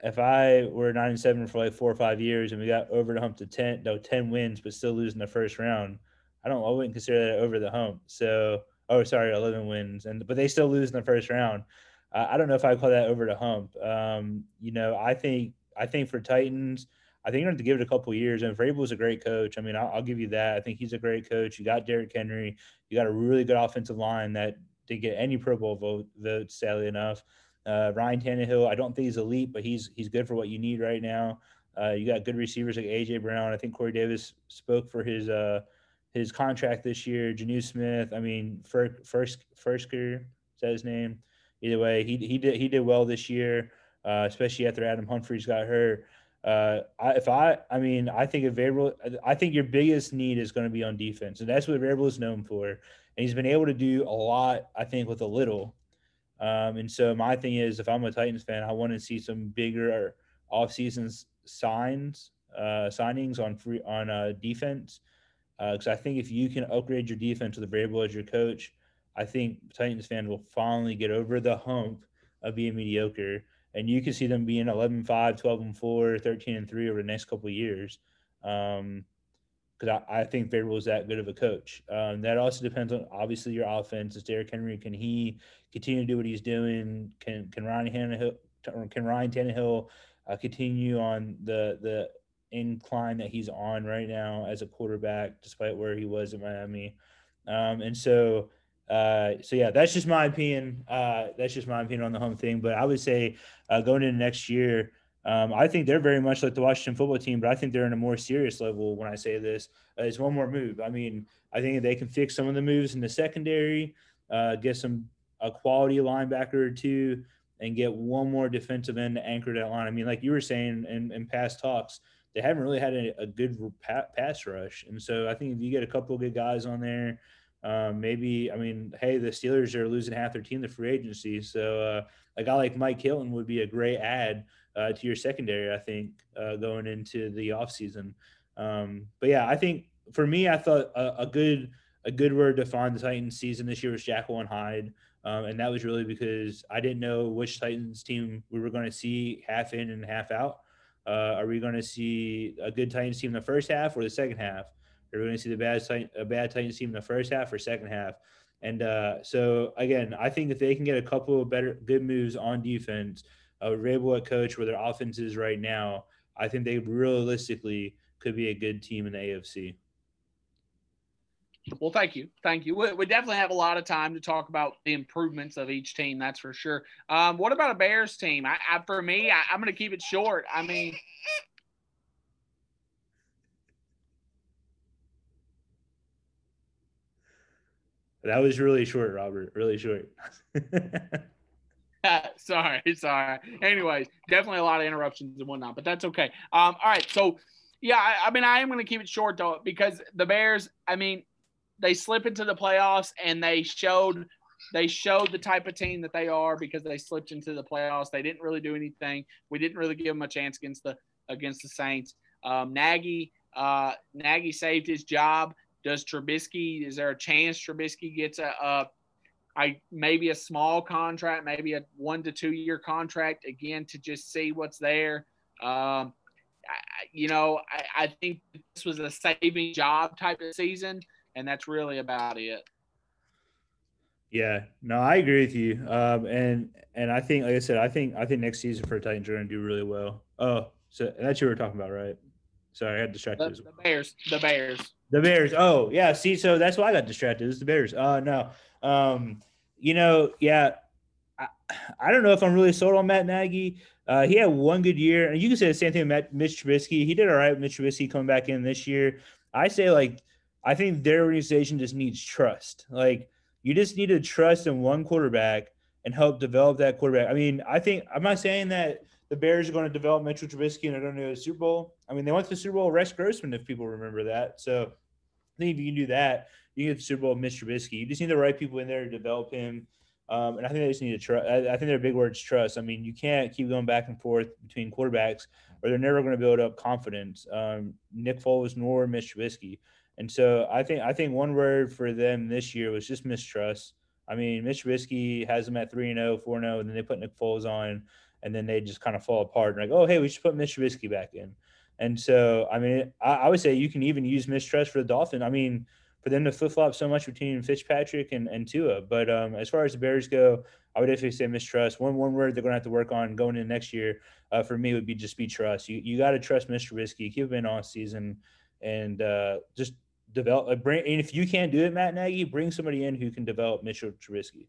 if I were nine and seven for like four or five years and we got over the hump to ten, no, ten wins, but still losing the first round, I don't. I wouldn't consider that over the hump. So, oh, sorry, eleven wins, and but they still lose in the first round. I don't know if I call that over the hump. Um, you know, I think I think for Titans, I think you're have to give it a couple years. And Vrabel's a great coach. I mean, I'll, I'll, give you that. I think he's a great coach. You got Derrick Henry. You got a really good offensive line that didn't get any Pro Bowl vote, votes, sadly enough. Uh, Ryan Tannehill, I don't think he's elite, but he's he's good for what you need right now. Uh, you got good receivers like AJ Brown. I think Corey Davis spoke for his uh, his contract this year. Jonnu Smith, I mean, first first Firkser, is that his name? Either way, he he did he did well this year, uh, especially after Adam Humphries got hurt. Uh, I, if I, I mean, I think if Vrabel, I think your biggest need is going to be on defense, and that's what Vrabel is known for. And he's been able to do a lot, I think, with a little. Um, and so my thing is, if I'm a Titans fan, I want to see some bigger off-season signs, uh, signings on free on uh, defense because uh, I think if you can upgrade your defense with Vrabel as your coach, I think Titans fans will finally get over the hump of being mediocre. And you can see them being 11 5, 12 and 4, 13 and 3 over the next couple years. Um, because I, I, think Vrabel is that good of a coach. Um, that also depends on obviously your offense. Is Derrick Henry can he continue to do what he's doing? Can can Ryan Tannehill can Ryan Tannehill uh, continue on the the incline that he's on right now as a quarterback, despite where he was in Miami. Um, and so, uh, so yeah, that's just my opinion. Uh, that's just my opinion on the home thing. But I would say uh, going into next year, um, I think they're very much like the Washington football team, but I think they're in a more serious level when I say this. Uh, it's one more move. I mean, I think they can fix some of the moves in the secondary, uh, get some a quality linebacker or two, and get one more defensive end to anchor that line. I mean, like you were saying in, in past talks, they haven't really had a, a good pass rush. And so I think if you get a couple of good guys on there, um, maybe I mean, hey, the Steelers are losing half their team to free agency, so uh, a guy like Mike Hilton would be a great add uh, to your secondary. I think uh, going into the offseason. Um, but yeah, I think for me, I thought a, a, good a good word to find the Titans season this year was Jekyll and Hyde. Um, and that was really because I didn't know which Titans team we were going to see half in and half out. Uh, are we going to see a good Titans team in the first half or the second half? Are we going to see the bad a bad Titans team in the first half or second half? And uh, so again, I think if they can get a couple of better good moves on defense, uh, Vrabel coach where their offense is right now, I think they realistically could be a good team in the AFC. Well, thank you, thank you. We, we, definitely have a lot of time to talk about the improvements of each team. That's for sure. Um, what about a Bears team? I, I for me, I, I'm going to keep it short. I mean. That was really short, Robert. Really short. sorry, sorry. Anyways, definitely a lot of interruptions and whatnot, but that's okay. Um, all right, so yeah, I, I mean, I am going to keep it short though because the Bears. I mean, they slip into the playoffs and they showed they showed the type of team that they are because they slipped into the playoffs. They didn't really do anything. We didn't really give them a chance against the against the Saints. Um, Nagy uh, Nagy saved his job. Does Trubisky? Is there a chance Trubisky gets a, a I maybe a small contract, maybe a one to two year contract again to just see what's there. Um, I, you know, I, I think this was a saving job type of season and that's really about it. Yeah, no, I agree with you. Um, and and I think, like I said, I think I think next season for Titans are going to do really well. Oh, so that's you were talking about, right? Sorry, I got distracted. The, the, Bears, the Bears, the Bears. Oh, yeah. See, so that's why I got distracted. It's the Bears. Uh, no, um, you know, yeah. I, I don't know if I'm really sold on Matt Nagy. Uh, he had one good year, and you can say the same thing about Mitch Trubisky. He did all right with Mitch Trubisky coming back in this year. I say like I think their organization just needs trust. Like you just need to trust in one quarterback and help develop that quarterback. I mean, I think I'm not saying that the Bears are going to develop Mitchell Trubisky and are going to go to the Super Bowl. I mean, they went to the Super Bowl Rex Grossman, if people remember that. So I think if you can do that, you can get the Super Bowl Mitch Trubisky. You just need the right people in there to develop him. Um, and I think they just need to trust. I, I think their big words trust. I mean, you can't keep going back and forth between quarterbacks, or they're never going to build up confidence. Um, Nick Foles nor Mitch Trubisky. And so I think I think one word for them this year was just mistrust. I mean, Mitch Trubisky has them at 3 0, 4 0, and then they put Nick Foles on, and then they just kind of fall apart. And like, oh, hey, we should put Mitch Trubisky back in. And so, I mean, I, I would say you can even use mistrust for the Dolphins. I mean, for them to flip flop so much between Fitzpatrick and, and Tua. But um, as far as the Bears go, I would definitely say mistrust. One one word they're going to have to work on going into next year uh, for me would be just be trust. You you got to trust Mr. Trubisky, keep him in all season, and uh, just develop. Uh, bring and if you can't do it, Matt Nagy, bring somebody in who can develop Mitchell Trubisky.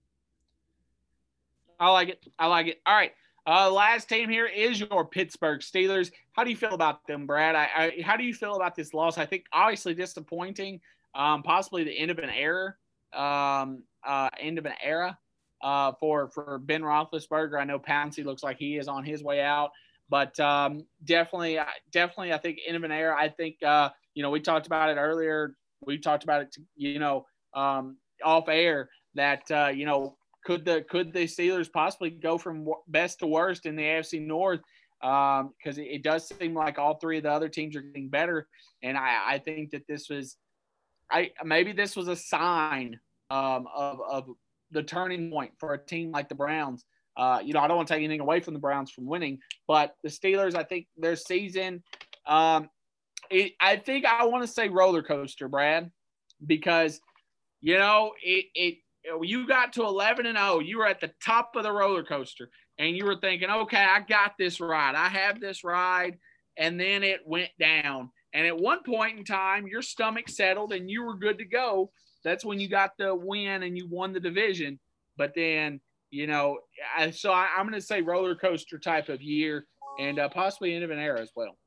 I like it. I like it. All right. Uh, last team here is your Pittsburgh Steelers. How do you feel about them, Brad? I, I, how do you feel about this loss? I think obviously disappointing, um, possibly the end of an era, um, uh, end of an era uh, for for Ben Roethlisberger. I know Pouncey looks like he is on his way out, but um, definitely, definitely, I think end of an era. I think uh, you know, we talked about it earlier. We talked about it, you know, um, off air that uh, you know could the could the Steelers possibly go from best to worst in the AFC North? Because um, it, it, does seem like all three of the other teams are getting better, and I, I think that this was, I maybe this was a sign um, of of the turning point for a team like the Browns. Uh, you know, I don't want to take anything away from the Browns from winning, but the Steelers, I think their season um, it, I think I want to say roller coaster, Brad, because you know it. It you got to 11 and 0. You were at the top of the roller coaster, and you were thinking, okay, I got this ride. I have this ride, and then it went down. And at one point in time, your stomach settled, and you were good to go. That's when you got the win and you won the division. But then, you know, I, so I, am going to say roller coaster type of year, and uh, possibly end of an era as well.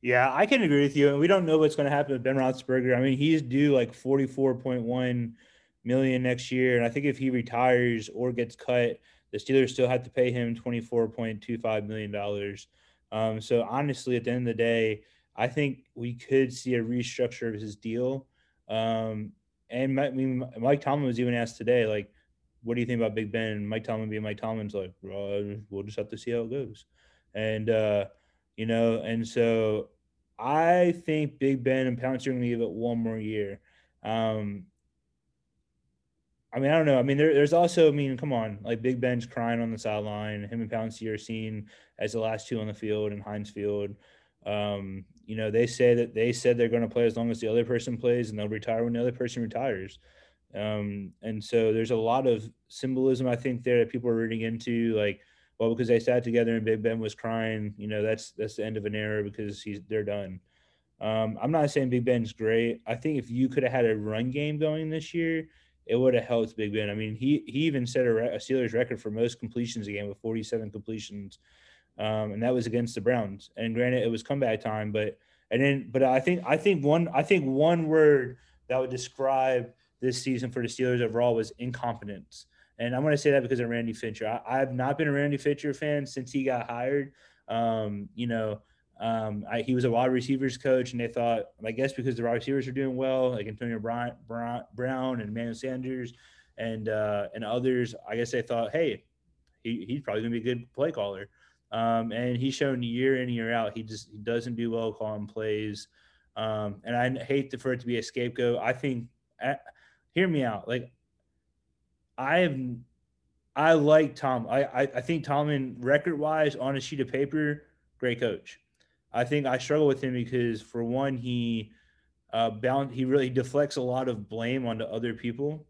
Yeah, I can agree with you. And we don't know what's going to happen with Ben Roethlisberger. I mean, he's due like 44.1 million next year. And I think if he retires or gets cut, the Steelers still have to pay him $24.25 million. Um, so honestly, at the end of the day, I think we could see a restructure of his deal. Um, and I mean, Mike Tomlin was even asked today, like, what do you think about Big Ben? Mike Tomlin being Mike Tomlin's like, well, we'll just have to see how it goes. And, uh, you know, and so I think Big Ben and Pouncey are going to give it one more year. Um, I mean, I don't know. I mean, there, there's also, I mean, come on, like Big Ben's crying on the sideline. Him and Pouncey are seen as the last two on the field in Heinz Field. Um, you know, they say that they said they're going to play as long as the other person plays, and they'll retire when the other person retires. Um, and so there's a lot of symbolism I think there that people are reading into, like, well, because they sat together and Big Ben was crying, you know, that's that's the end of an era because he's they're done. Um, I'm not saying Big Ben's great. I think if you could have had a run game going this year, it would have helped Big Ben. I mean, he he even set a, a Steelers record for most completions a game with 47 completions, um, and that was against the Browns. And granted, it was comeback time, but and then but I think I think one I think one word that would describe this season for the Steelers overall was incompetence. And I'm going to say that because of Randy Fichtner. I, have not been a Randy Fichtner fan since he got hired. Um, you know, um, I, he was a wide receivers coach, and they thought, I guess, because the wide receivers are doing well, like Antonio Brown, Brown and Emmanuel Sanders, and uh, and others, I guess they thought, hey, he, he's probably gonna be a good play caller. Um, and he's shown year in year out he just he doesn't do well calling plays. Um, and I hate for it to be a scapegoat. I think, hear me out. Like, I have, I like Tom. I I, I think Tomlin record wise on a sheet of paper, great coach. I think I struggle with him because for one, he uh, bound he really deflects a lot of blame onto other people.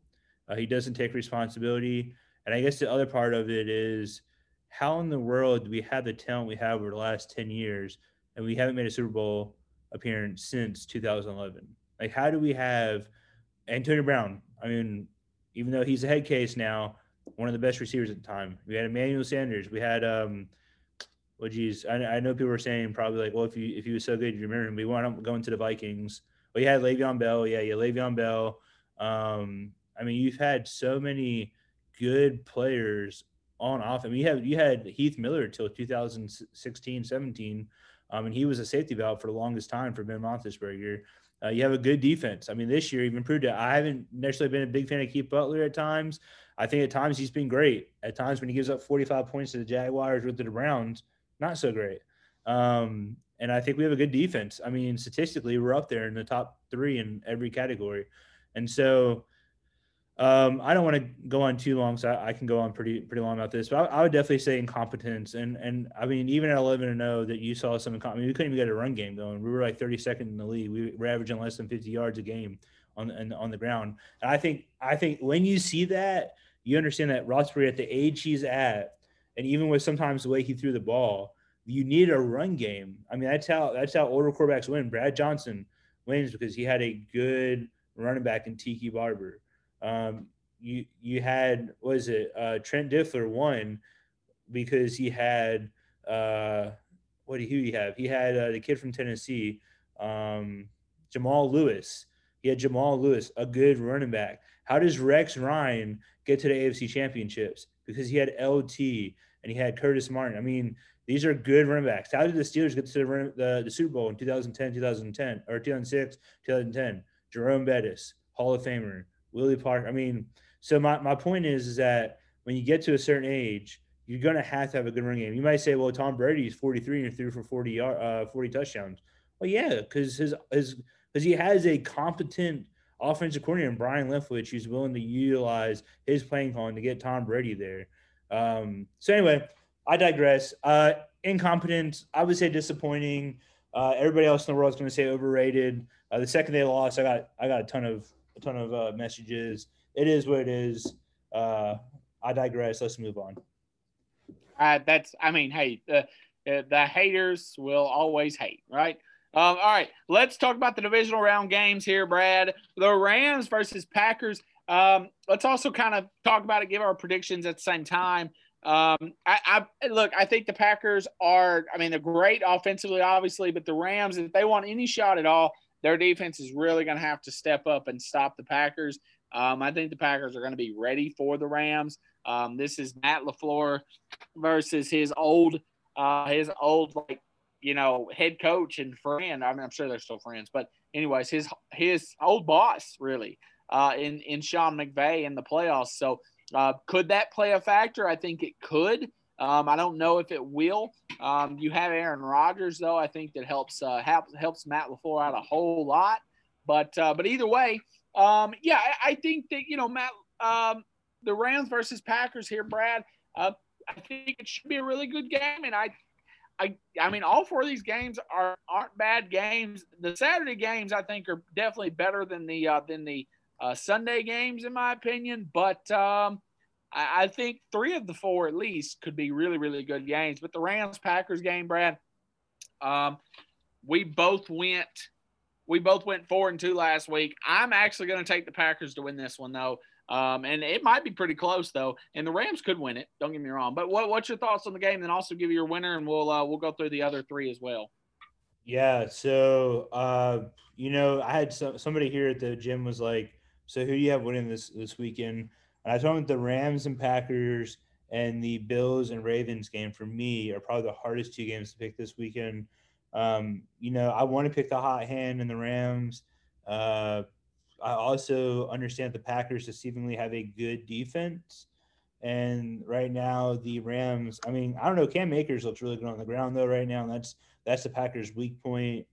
Uh, he doesn't take responsibility, and I guess the other part of it is how in the world do we have the talent we have over the last ten years, and we haven't made a Super Bowl appearance since 2011? Like, how do we have Antonio Brown? I mean, even though he's a head case now, one of the best receivers at the time. We had Emmanuel Sanders. We had um, well, geez, I, I know people were saying probably like, well, if you if he was so good, you remember him. We want him going to the Vikings. Well, you had Le'Veon Bell, yeah, yeah, Le'Veon Bell. Um, I mean, you've had so many good players on off. I mean, you had you had Heath Miller till 2016, 17. Um, and he was a safety valve for the longest time for Ben Roethlisberger. Uh, you have a good defense. I mean, this year you've improved it. I haven't necessarily been a big fan of Keith Butler at times. I think at times he's been great. At times when he gives up 45 points to the Jaguars with the Browns, not so great. Um, and I think we have a good defense. I mean, statistically, we're up there in the top three in every category. And so um, I don't want to go on too long, so I, I, can go on pretty pretty long about this. But I, I, would definitely say incompetence. And and I mean, even at 11 and 0, that you saw some. I mean, we couldn't even get a run game going. We were like 32nd in the league. We were averaging less than 50 yards a game on the, on the ground. And I think I think when you see that, you understand that Rothsbury at the age he's at, and even with sometimes the way he threw the ball, you need a run game. I mean, that's how that's how older quarterbacks win. Brad Johnson wins because he had a good running back in Tiki Barber. Um, you you had was it uh, Trent Dilfer won because he had uh, what did he have? He had uh, the kid from Tennessee, um, Jamal Lewis. He had Jamal Lewis, a good running back. How does Rex Ryan get to the AFC Championships? Because he had LT and he had Curtis Martin. I mean, these are good running backs. How did the Steelers get to the, the, the Super Bowl in 2010, 2010, or 2006, 2010? Jerome Bettis, Hall of Famer, Willie Parker. I mean, so my, my point is, is that when you get to a certain age, you're going to have to have a good run game. You might say, well, Tom Brady is 43 and threw for 40 yard, uh, 40 touchdowns. Well, yeah, because his his because he has a competent offensive coordinator in Byron Leftwich who's willing to utilize his playing calling to get Tom Brady there. Um, so anyway, I digress. Uh, incompetent, I would say disappointing. Uh, everybody else in the world is going to say overrated. Uh, the second they lost, I got I got a ton of a ton of uh, messages. It is what it is. Uh, I digress. Let's move on. Uh, that's I mean, hey, the the haters will always hate, right? Um, all right, let's talk about the divisional round games here, Brad. The Rams versus Packers. Um, let's also kind of talk about it, give our predictions at the same time. Um, I, I, look. I think the Packers are. I mean, they're great offensively, obviously, but the Rams, if they want any shot at all, their defense is really going to have to step up and stop the Packers. Um, I think the Packers are going to be ready for the Rams. Um, this is Matt LaFleur versus his old, uh, his old like you know head coach and friend. I mean, I'm sure they're still friends, but anyways, his his old boss really uh, in in Sean McVay in the playoffs. So uh, could that play a factor? I think it could. Um, I don't know if it will. Um, you have Aaron Rodgers though. I think that helps uh, helps helps Matt LaFleur out a whole lot. But uh, but either way, um, yeah, I, I, think that you know Matt um, the Rams versus Packers here, Brad. Uh, I think it should be a really good game, and I, I, I mean, all four of these games are aren't bad games. The Saturday games, I think, are definitely better than the uh, than the uh, Sunday games, in my opinion. But um, I, I think three of the four, at least, could be really, really good games. But the Rams Packers game, Brad, um, we both went. We both went four and two last week. I'm actually going to take the Packers to win this one, though. Um, and it might be pretty close though, and the Rams could win it. Don't get me wrong. But what, what's your thoughts on the game? Then also give you your winner, and we'll uh, we'll go through the other three as well. Yeah. So uh, you know, I had some, somebody here at the gym was like, "So who do you have winning this this weekend?" And I told him the Rams and Packers and the Bills and Ravens game for me are probably the hardest two games to pick this weekend. Um, you know, I want to pick the hot hand in the Rams. Uh, I also understand the Packers deceivingly have a good defense. And right now, the Rams, I mean, I don't know, Cam Akers looks really good on the ground though right now. And that's that's the Packers' weak point.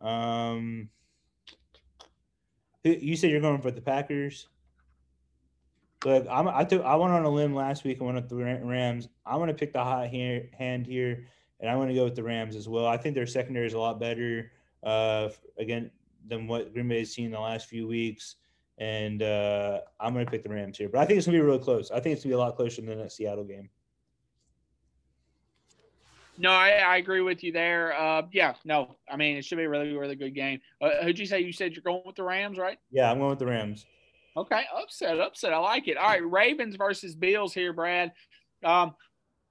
Um you said you're going for the Packers. But I'm, I took I went on a limb last week. I went with the Rams. I'm going to pick the hot hand here, and I'm going to go with the Rams as well. I think their secondary is a lot better. Uh, again, than what Green Bay has seen in the last few weeks. And uh, I'm going to pick the Rams here, but I think it's going to be really close. I think it's going to be a lot closer than that Seattle game. No, I, I agree with you there. Uh, yeah, no, I mean it should be a really, really good game. Uh, who'd you say? You said you're going with the Rams, right? Yeah, I'm going with the Rams. Okay, upset, upset. I like it. All right, Ravens versus Bills here, Brad. Um,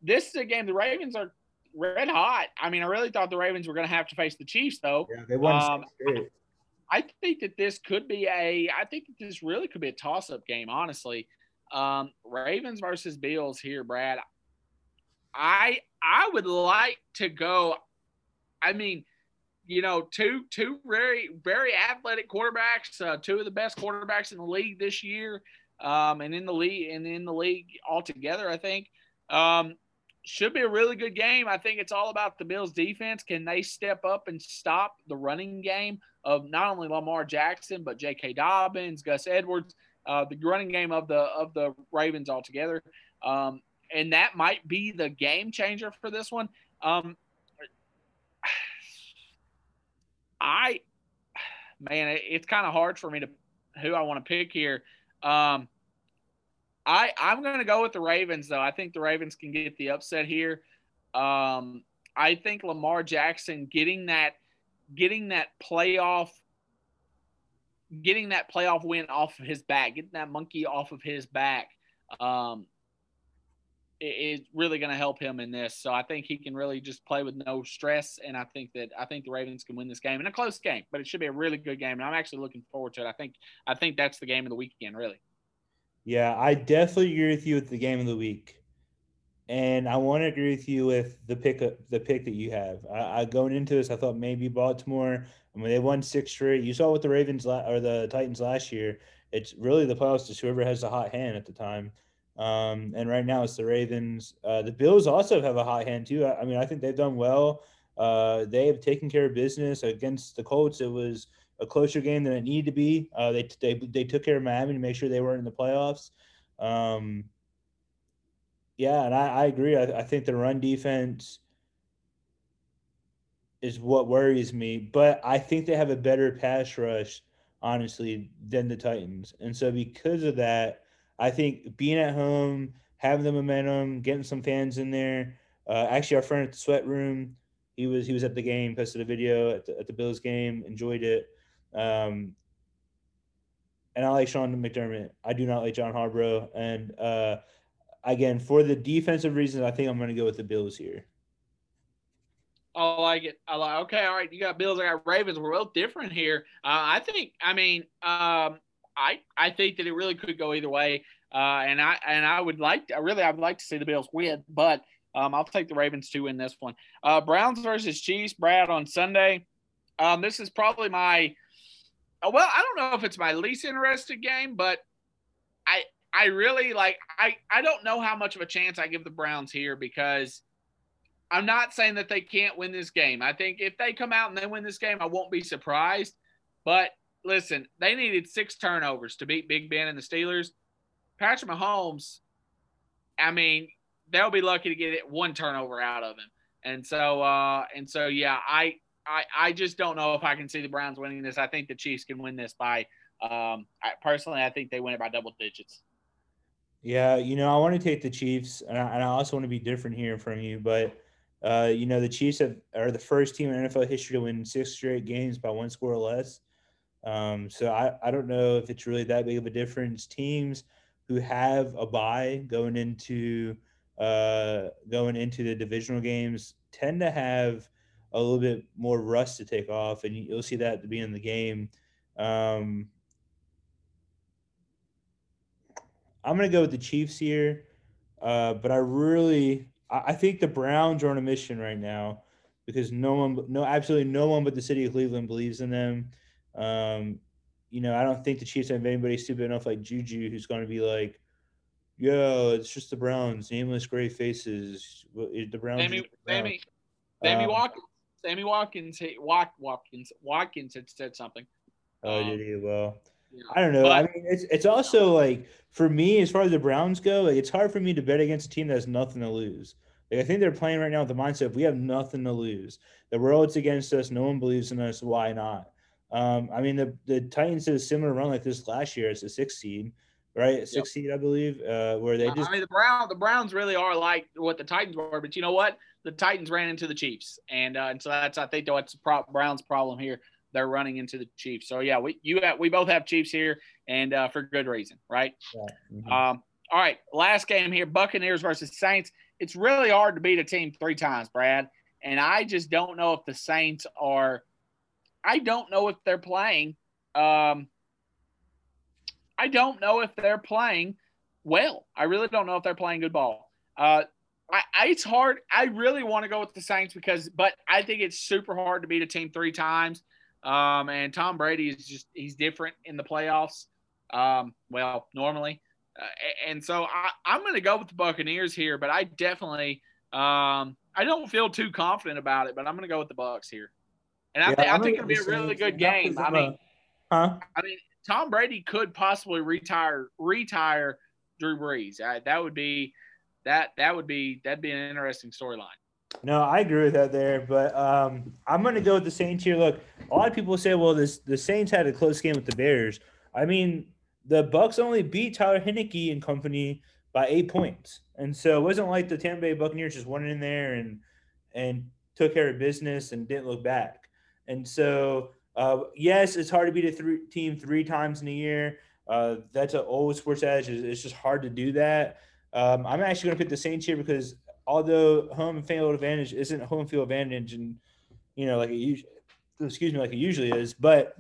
this is a game. The Ravens are red hot. I mean, I really thought the Ravens were going to have to face the Chiefs, though. Yeah, they won. Um, I think that this could be a. I think that this really could be a toss-up game. Honestly, um, Ravens versus Bills here, Brad. I I would like to go. I mean, you know, two two very very athletic quarterbacks, uh, two of the best quarterbacks in the league this year, um, and in the league and in the league altogether. I think. Um, should be a really good game. I think it's all about the Bills defense. Can they step up and stop the running game of not only Lamar Jackson but J.K. Dobbins, Gus Edwards, uh, the running game of the of the Ravens altogether, um, and that might be the game changer for this one. Um, I, man, it's kind of hard for me to who I want to pick here. Um, I I'm going to go with the Ravens though. I think the Ravens can get the upset here. Um, I think Lamar Jackson getting that getting that playoff getting that playoff win off of his back, getting that monkey off of his back, um, is really going to help him in this. So I think he can really just play with no stress, and I think that I think the Ravens can win this game in a close game, but it should be a really good game, and I'm actually looking forward to it. I think I think that's the game of the weekend, really. Yeah, I definitely agree with you with the game of the week, and I want to agree with you with the pick the pick that you have. I, I going into this, I thought maybe Baltimore. I mean, they won six straight. You saw with the Ravens la- or the Titans last year. It's really the playoffs to whoever has the hot hand at the time. Um, and right now it's the Ravens. Uh, the Bills also have a hot hand too. I, I mean, I think they've done well. Uh, they have taken care of business against the Colts. It was a closer game than it needed to be. Uh, they, they they took care of Miami to make sure they weren't in the playoffs. Um, yeah, and I, I agree. I, I think the run defense is what worries me, but I think they have a better pass rush, honestly, than the Titans. And so because of that, I think being at home, having the momentum, getting some fans in there. Uh, actually, our friend at the sweat room, he was he was at the game, posted a video at the, at the Bills game, enjoyed it. Um, and I like Sean McDermott. I do not like John Harbaugh. And uh, again, for the defensive reasons, I think I'm going to go with the Bills here. I like it. I like. Okay, all right. You got Bills. I got Ravens. We're both different here. Uh, I think. I mean, um, I I think that it really could go either way. Uh, and I and I would like. To, really, I would like to see the Bills win, but um, I'll take the Ravens to win this one. Uh, Browns versus Chiefs. Brad on Sunday. Um, this is probably my uh, well, I don't know if it's my least interested game, but I I really like I I don't know how much of a chance I give the Browns here because I'm not saying that they can't win this game. I think if they come out and they win this game, I won't be surprised. But listen, they needed six turnovers to beat Big Ben and the Steelers. Patrick Mahomes, I mean, they'll be lucky to get it one turnover out of him. And so, uh, and so, yeah, I, I, I just don't know if I can see the Browns winning this. I think the Chiefs can win this by, um, I, personally, I think they win it by double digits. Yeah, you know, I want to take the Chiefs, and I, and I also want to be different here from you, but. Uh, you know, the Chiefs have, are the first team in NFL history to win six straight games by one score or less. Um, so I, I don't know if it's really that big of a difference. Teams who have a bye going into uh, going into the divisional games tend to have a little bit more rust to take off, and you'll see that at the beginning of the game. Um, I'm gonna go with the Chiefs here, uh, but I really I think the Browns are on a mission right now because no one, no, absolutely no one but the city of Cleveland believes in them. Um, you know, I don't think the Chiefs have anybody stupid enough like Juju who's going to be like, "Yo, it's just the Browns, nameless gray faces." The Browns. Sammy, Sammy, Sammy um, Watkins, Sammy Watkins, Watkins, Watkins had said something. Oh, um, did he? Well, yeah. I don't know. But, I mean, it's it's also like for me, as far as the Browns go, like it's hard for me to bet against a team that has nothing to lose. Like I think they're playing right now with the mindset: we have nothing to lose. The world's against us. No one believes in us. Why not? Um, I mean, the, the Titans did a similar run like this last year as a six seed, right? Six yep. seed, I believe, uh, where they just. I mean, the Brown, the Browns really are like what the Titans were, but you know what? The Titans ran into the Chiefs, and uh, and so that's I think that's pro- Browns' problem here. They're running into the Chiefs. So yeah, we you have, we both have Chiefs here, and uh, for good reason, right? Yeah. Mm-hmm. Um, all right, last game here: Buccaneers versus Saints. It's really hard to beat a team three times, Brad, and I just don't know if the Saints are I don't know if they're playing. Um, I don't know if they're playing well. I really don't know if they're playing good ball. Uh, I, I, it's hard. I really want to go with the Saints because, but I think it's super hard to beat a team three times. Um, and Tom Brady is just he's different in the playoffs. Um, well, normally, uh, and so I, I'm going to go with the Buccaneers here, but I definitely um, I don't feel too confident about it. But I'm going to go with the Bucs here. And I, yeah, th- I think it'll be a really good game. I mean, huh? I mean, Tom Brady could possibly retire retire Drew Brees. Uh, that would be that that would be that'd be an interesting storyline. No, I agree with that there, but um, I'm going to go with the Saints here. Look, a lot of people say, well, this the Saints had a close game with the Bears. I mean, the Bucs only beat Tyler Heinicke and company by eight points, and so it wasn't like the Tampa Bay Buccaneers just went in there and and took care of business and didn't look back. And so, uh, yes, it's hard to beat a three, team three times in a year. Uh, that's an old sports adage. It's just hard to do that. Um, I'm actually going to pick the Saints here because although home field advantage isn't home field advantage, and you know, like it excuse me, like it usually is, but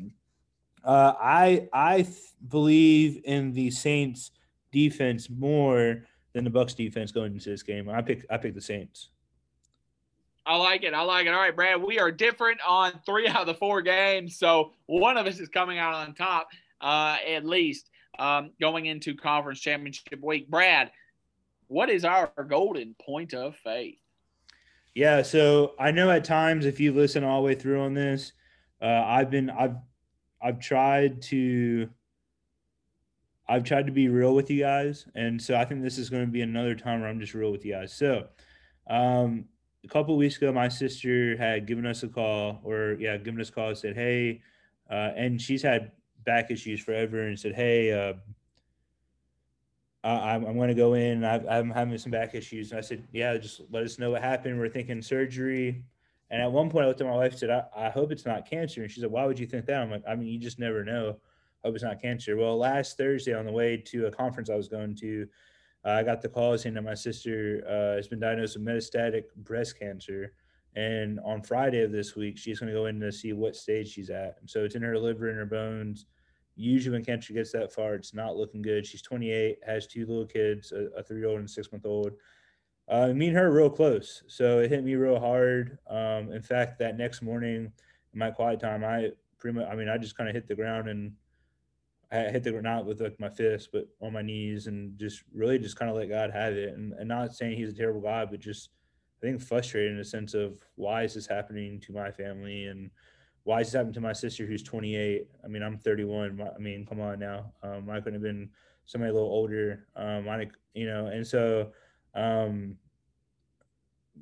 uh, I I th- believe in the Saints defense more than the Bucs defense going into this game. I pick I pick the Saints. I like it. I like it. All right, Brad, we are different on three out of the four games. So one of us is coming out on top, uh, at least um, going into conference championship week. Brad, what is our golden point of faith? Yeah, so I know at times if you listen all the way through on this, uh, I've been I've I've tried to I've tried to be real with you guys, and so I think this is going to be another time where I'm just real with you guys. So, um, a couple weeks ago, my sister had given us a call, or yeah, given us a call and said, "Hey," uh, and she's had back issues forever, and said, "Hey, uh, I, am going to go in. i am having some back issues." And I said, "Yeah, just let us know what happened. We're thinking surgery." And at one point, I looked at my wife and said, I, I hope it's not cancer." And she said, "Why would you think that?" I'm like, "I mean, you just never know. I Hope it's not cancer." Well, last Thursday on the way to a conference I was going to I got the call saying that my sister uh, has been diagnosed with metastatic breast cancer. And on Friday of this week, she's going to go in to see what stage she's at. So it's in her liver and her bones. Usually, when cancer gets that far, it's not looking good. She's 28, has two little kids, a, a three year old and a six month old. Uh, me and her real close. So it hit me real hard. Um, in fact, that next morning, in my quiet time, I pretty much, I mean, I just kind of hit the ground and I hit the ground with like my fist, but on my knees and just really just kind of let God have it. And, and not saying he's a terrible God, but just I think frustrated in a sense of why is this happening to my family and why is this happening to my sister who's 28? I mean, I'm 31. I mean, come on now. Um, I couldn't have been somebody a little older. Um, a, you know, and so um,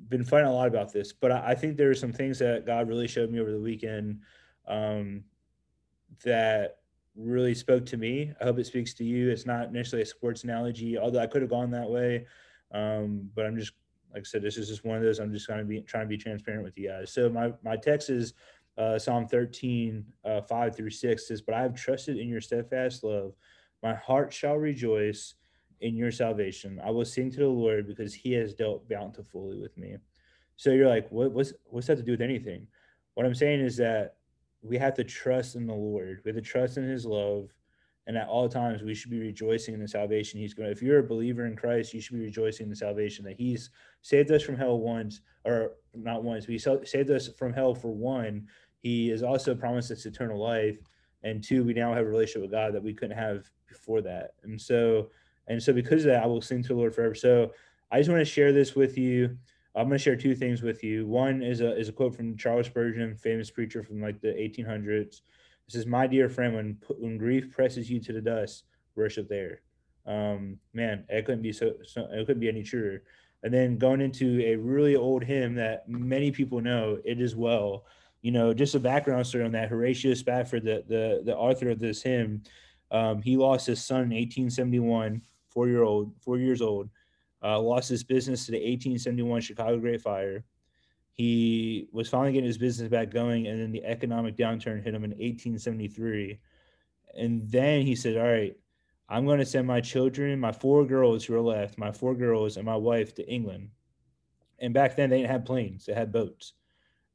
been fighting a lot about this, but I, I, think there are some things that God really showed me over the weekend um, that really spoke to me. I hope it speaks to you. It's not necessarily a sports analogy, although I could have gone that way. Um, but I'm just like I said, this is just one of those. I'm just going to be trying to be transparent with you guys. So my my text is uh, Psalm 13, uh, 5 through 6 says, But I have trusted in your steadfast love. My heart shall rejoice in your salvation. I will sing to the Lord because he has dealt bountifully with me. So you're like, what, what's what's that to do with anything? What I'm saying is that we have to trust in the Lord. We have to trust in his love. And at all times, we should be rejoicing in the salvation he's going to. If you're a believer in Christ, you should be rejoicing in the salvation that he's saved us from hell once, or not once, he saved us from hell for one. He has also promised us eternal life. And two, we now have a relationship with God that we couldn't have before that. And so, and so because of that, I will sing to the Lord forever. So I just want to share this with you. I'm going to share two things with you. One is a is a quote from Charles Spurgeon, famous preacher from like the 1800s. This is "My dear friend, when when grief presses you to the dust, worship there." Um, man, it couldn't be so, so it couldn't be any truer. And then going into a really old hymn that many people know, "It Is Well." You know, just a background story on that. Horatio Spafford, the the the author of this hymn, um, he lost his son in 1871 four year old, four years old. Uh, lost his business to the 1871 Chicago Great Fire. He was finally getting his business back going, and then the economic downturn hit him in 1873. And then he said, "All right, I'm going to send my children, my four girls who are left, my four girls and my wife to England." And back then they didn't have planes; they had boats.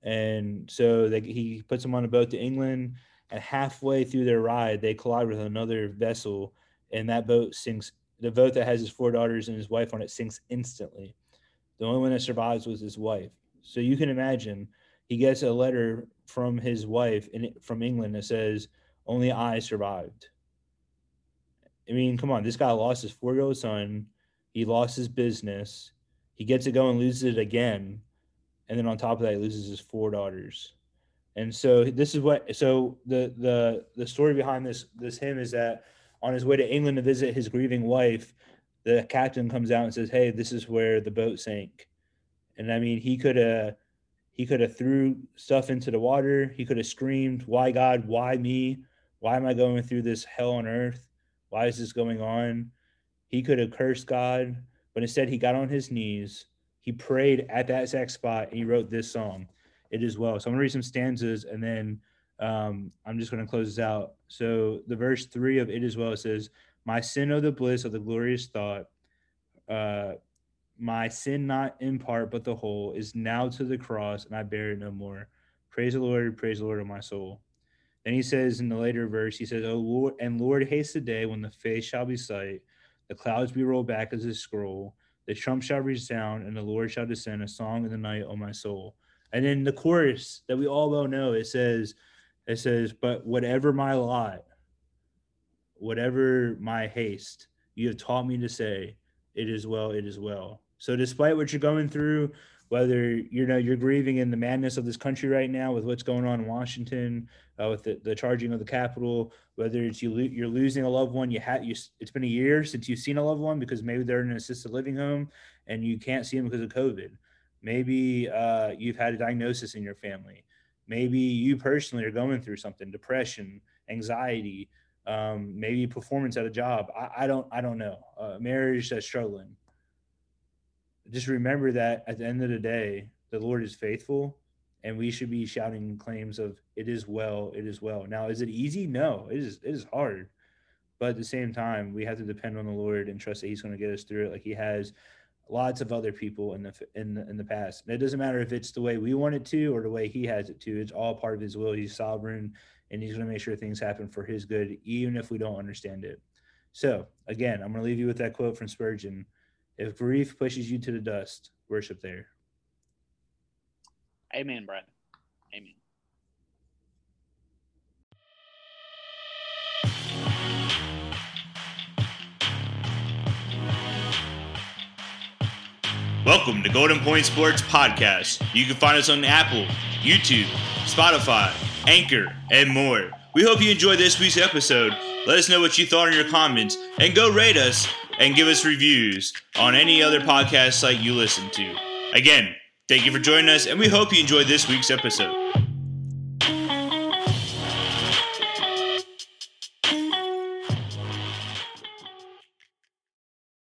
And so they, he puts them on a boat to England. And halfway through their ride, they collide with another vessel, and that boat sinks the boat that has his four daughters and his wife on it sinks instantly. The only one that survives was his wife. So you can imagine he gets a letter from his wife in from England that says, "Only I survived." I mean, come on, this guy lost his four-year-old son. He lost his business. He gets it going, loses it again, and then on top of that, he loses his four daughters. And so this is what. So the the the story behind this this hymn is that on his way to England to visit his grieving wife, the captain comes out and says, "Hey, this is where the boat sank." And I mean, he could have he could have threw stuff into the water. He could have screamed, "Why God? Why me? Why am I going through this hell on earth? Why is this going on?" He could have cursed God, but instead he got on his knees. He prayed at that exact spot and he wrote this song. It is well. So I'm gonna read some stanzas and then um, I'm just going to close this out. So the verse three of it as well says, "My sin, of the bliss of the glorious thought, uh, my sin not in part but the whole is now to the cross, and I bear it no more. Praise the Lord, praise the Lord of my soul." Then he says in the later verse, he says, "Oh Lord, and Lord, haste the day when the face shall be sight, the clouds be rolled back as a scroll, the trump shall resound, and the Lord shall descend a song in the night, O my soul." And then the chorus that we all well know, it says it says, But whatever my lot, whatever my haste, you have taught me to say, It is well, it is well. So, despite what you're going through, whether you know you're grieving in the madness of this country right now with what's going on in Washington, uh, with the, the charging of the Capitol, whether it's you lo- you're losing a loved one, you had you it's been a year since you've seen a loved one because maybe they're in an assisted living home and you can't see them because of COVID. Maybe uh, you've had a diagnosis in your family maybe you personally are going through something depression anxiety um, maybe performance at a job. I, I don't i don't know. Uh, marriage that's struggling. Just remember that at the end of the day the lord is faithful and we should be shouting claims of it is well it is well. Now is it easy? No it is it is hard. But at the same time we have to depend on the lord and trust that he's going to get us through it like he has lots of other people in the in the, in the past. And it doesn't matter if it's the way we want it to or the way he has it to. It's all part of his will. He's sovereign, and he's going to make sure things happen for his good, even if we don't understand it. So again, I'm going to leave you with that quote from Spurgeon: "If grief pushes you to the dust, worship there." Amen, Brad. Welcome to Golden Point Sports Podcast. You can find us on Apple, YouTube, Spotify, Anchor, and more. We hope you enjoyed this week's episode. Let us know what you thought in your comments, and go rate us and give us reviews on any other podcast site you listen to. Again, thank you for joining us, and we hope you enjoyed this week's episode.